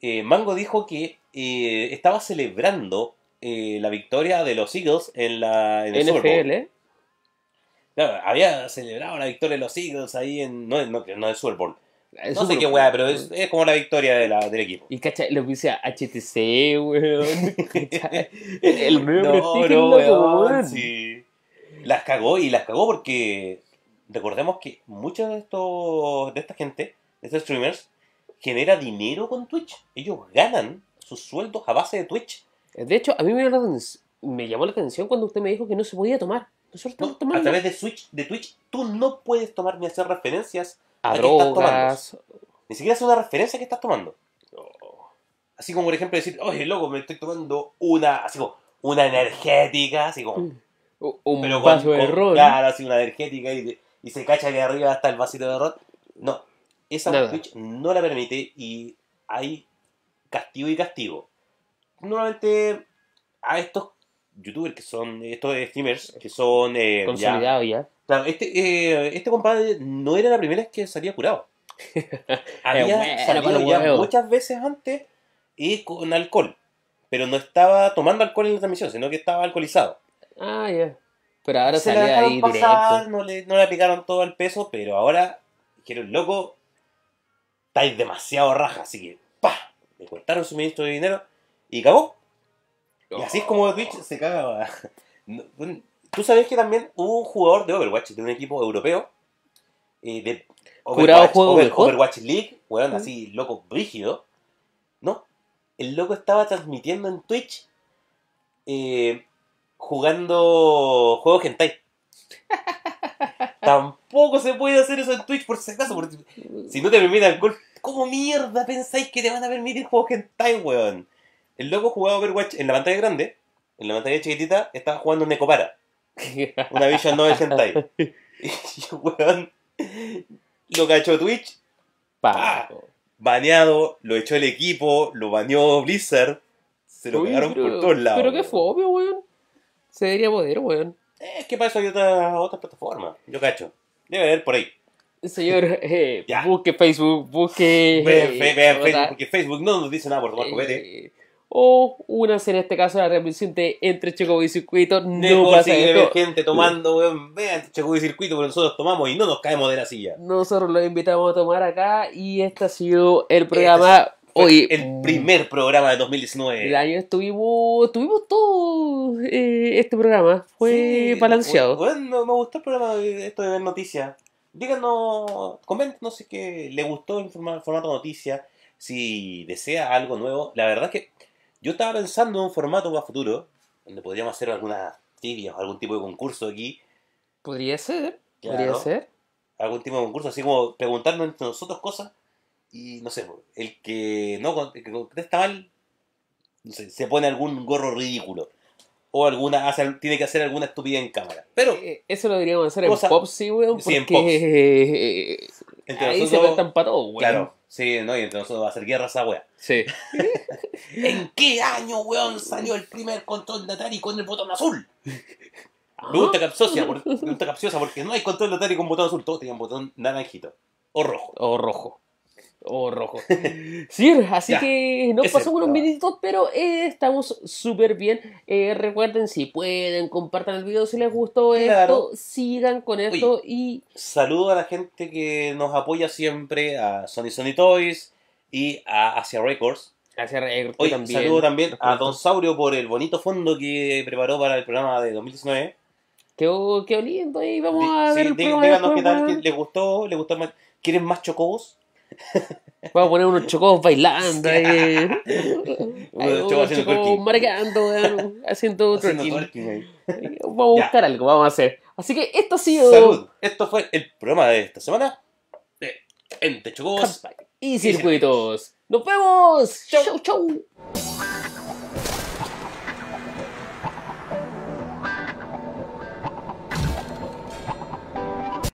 Eh, Mango dijo que eh, estaba celebrando eh, la victoria de los Eagles en, la, en el Super Bowl. NFL, ¿eh? Claro, había celebrado la victoria de los Eagles ahí en. No, no, no el Super Bowl. El No sé Super qué Bowl. weá, pero es, es como la victoria de la, del equipo. Y cacha, lo puse a HTC, weón. (laughs) (laughs) El medio no, (laughs) no, weón. sí. Las cagó y las cagó porque recordemos que muchos de estos de esta gente, de estos streamers, genera dinero con Twitch. Ellos ganan sus sueldos a base de Twitch. De hecho, a mí me, llamó la aten- me llamó la atención cuando usted me dijo que no se podía tomar. Nosotros No, a través de Switch, de Twitch, tú no puedes tomar ni hacer referencias, a ¿a qué estás drogas. ni siquiera es una referencia que estás tomando. Así como por ejemplo decir, oye loco, me estoy tomando una, así como, una energética, así como, u- Un pero con- de con- ron. Claro, así una energética y, y se cacha que arriba está el vasito de ron. No, esa Nada. Twitch no la permite y hay castigo y castigo. Normalmente a estos youtubers que son, estos streamers que son eh, ya- Consolidado ya. Claro, este, eh, este compadre no era la primera vez que salía curado. (laughs) Había salido ya muchas veces antes y con alcohol. Pero no estaba tomando alcohol en la transmisión, sino que estaba alcoholizado. Ah, ya. Pero ahora Se salía ahí pasar, directo. no le, no le aplicaron todo el peso, pero ahora dijeron, loco, estáis demasiado raja, así que, ¡pa! Le cortaron su ministro de dinero y cagó. Y así es como Twitch se caga. Bueno, Tú sabes que también hubo un jugador de Overwatch, de un equipo europeo, eh, de Overwatch, juego Over-. Overwatch League, weón, Mm. así, loco, brígido. No, el loco estaba transmitiendo en Twitch eh, jugando juegos hentai. (laughs) Tampoco se puede hacer eso en Twitch por si acaso, porque si no te permiten alcohol, ¿cómo mierda pensáis que te van a permitir juegos hentai, weón? El loco jugaba Overwatch en la pantalla grande, en la pantalla chiquitita, estaba jugando Necopara, (laughs) una Vision Novel hentai. (laughs) Y, weón, lo cachó Twitch, Pa. baneado, lo echó el equipo, lo baneó Blizzard, se lo Uy, pegaron pero- por todos lados. Pero qué fome, weón. Se debería poder, weón. Es que para eso hay otras otras plataformas, yo cacho. Debe haber por ahí. Señor, (laughs) eh, busque Facebook, busque. Vean, eh, otra- Facebook, porque Facebook no nos dice nada por tomar copete. eh, o únanse en este caso la transmisión de Entre Choco y Circuito. No pasa ver esto. gente tomando, weón. Vean Chacuy y circuito, pero nosotros tomamos y no nos caemos de la silla. Nosotros los invitamos a tomar acá y este ha sido el programa Fue El primer programa de 2019. El año estuvimos, tuvimos todo eh, este programa. Fue Sí, balanceado. Bueno, me gustó el programa de esto de ver noticias. Díganos, coméntenos si es que le gustó el forma- formato noticias, si desea algo nuevo. La verdad es que yo estaba pensando en un formato más futuro, donde podríamos hacer algunas tibias o algún tipo de concurso aquí, Podría ser, Claro. podría ser. algún tipo de concurso, así como preguntarnos entre nosotros cosas y no sé, el que no el que contesta mal, no sé, se pone algún gorro ridículo o alguna hace, tiene que hacer alguna estupidez en cámara. Pero Eh, Eso lo deberíamos hacer Cosa- en Popsy, weón, Sí, en porque (laughs) entre ahí se nosotros, prestan para todo, weón. claro, sí, no, y entre nosotros va a ser guerra esa wea. Sí. (laughs) ¿En qué año, weón, salió el primer control de Atari con el botón azul? Ah. Pregunta capciosa, por- pregunta capciosa, porque no hay control de Atari con botón azul, todos tenían botón naranjito o rojo. O rojo. O rojo. (laughs) Sí, así Ya, que nos pasamos unos minutitos, pero eh, estamos súper bien. Eh, recuerden, si pueden, compartan el video si les gustó Claro. esto, sigan con esto y Saludo a la gente que nos apoya siempre, a Sony Sony Toys y a Asia Records. hacia Record Hoy también. saludo también a. Don Saurio por el bonito fondo que preparó para el programa de 2019. Quedó, quedó lindo y vamos a sí, ver el di- programa díganos qué tal, que les gustó, les gustó más. ¿Quieren más chocobos? (laughs) Vamos a poner unos chocos bailando. Ahí, (laughs) Unos chocos unos haciendo chocos twerking. marcando, weón, haciendo Haciendo twerking. twerking ahí. Vamos a Ya. buscar algo, vamos a hacer. Así que esto ha sido Salud. Esto fue el programa de esta semana de Entre Chocobos. y circuitos. ¡Nos vemos! ¡Chau, chau!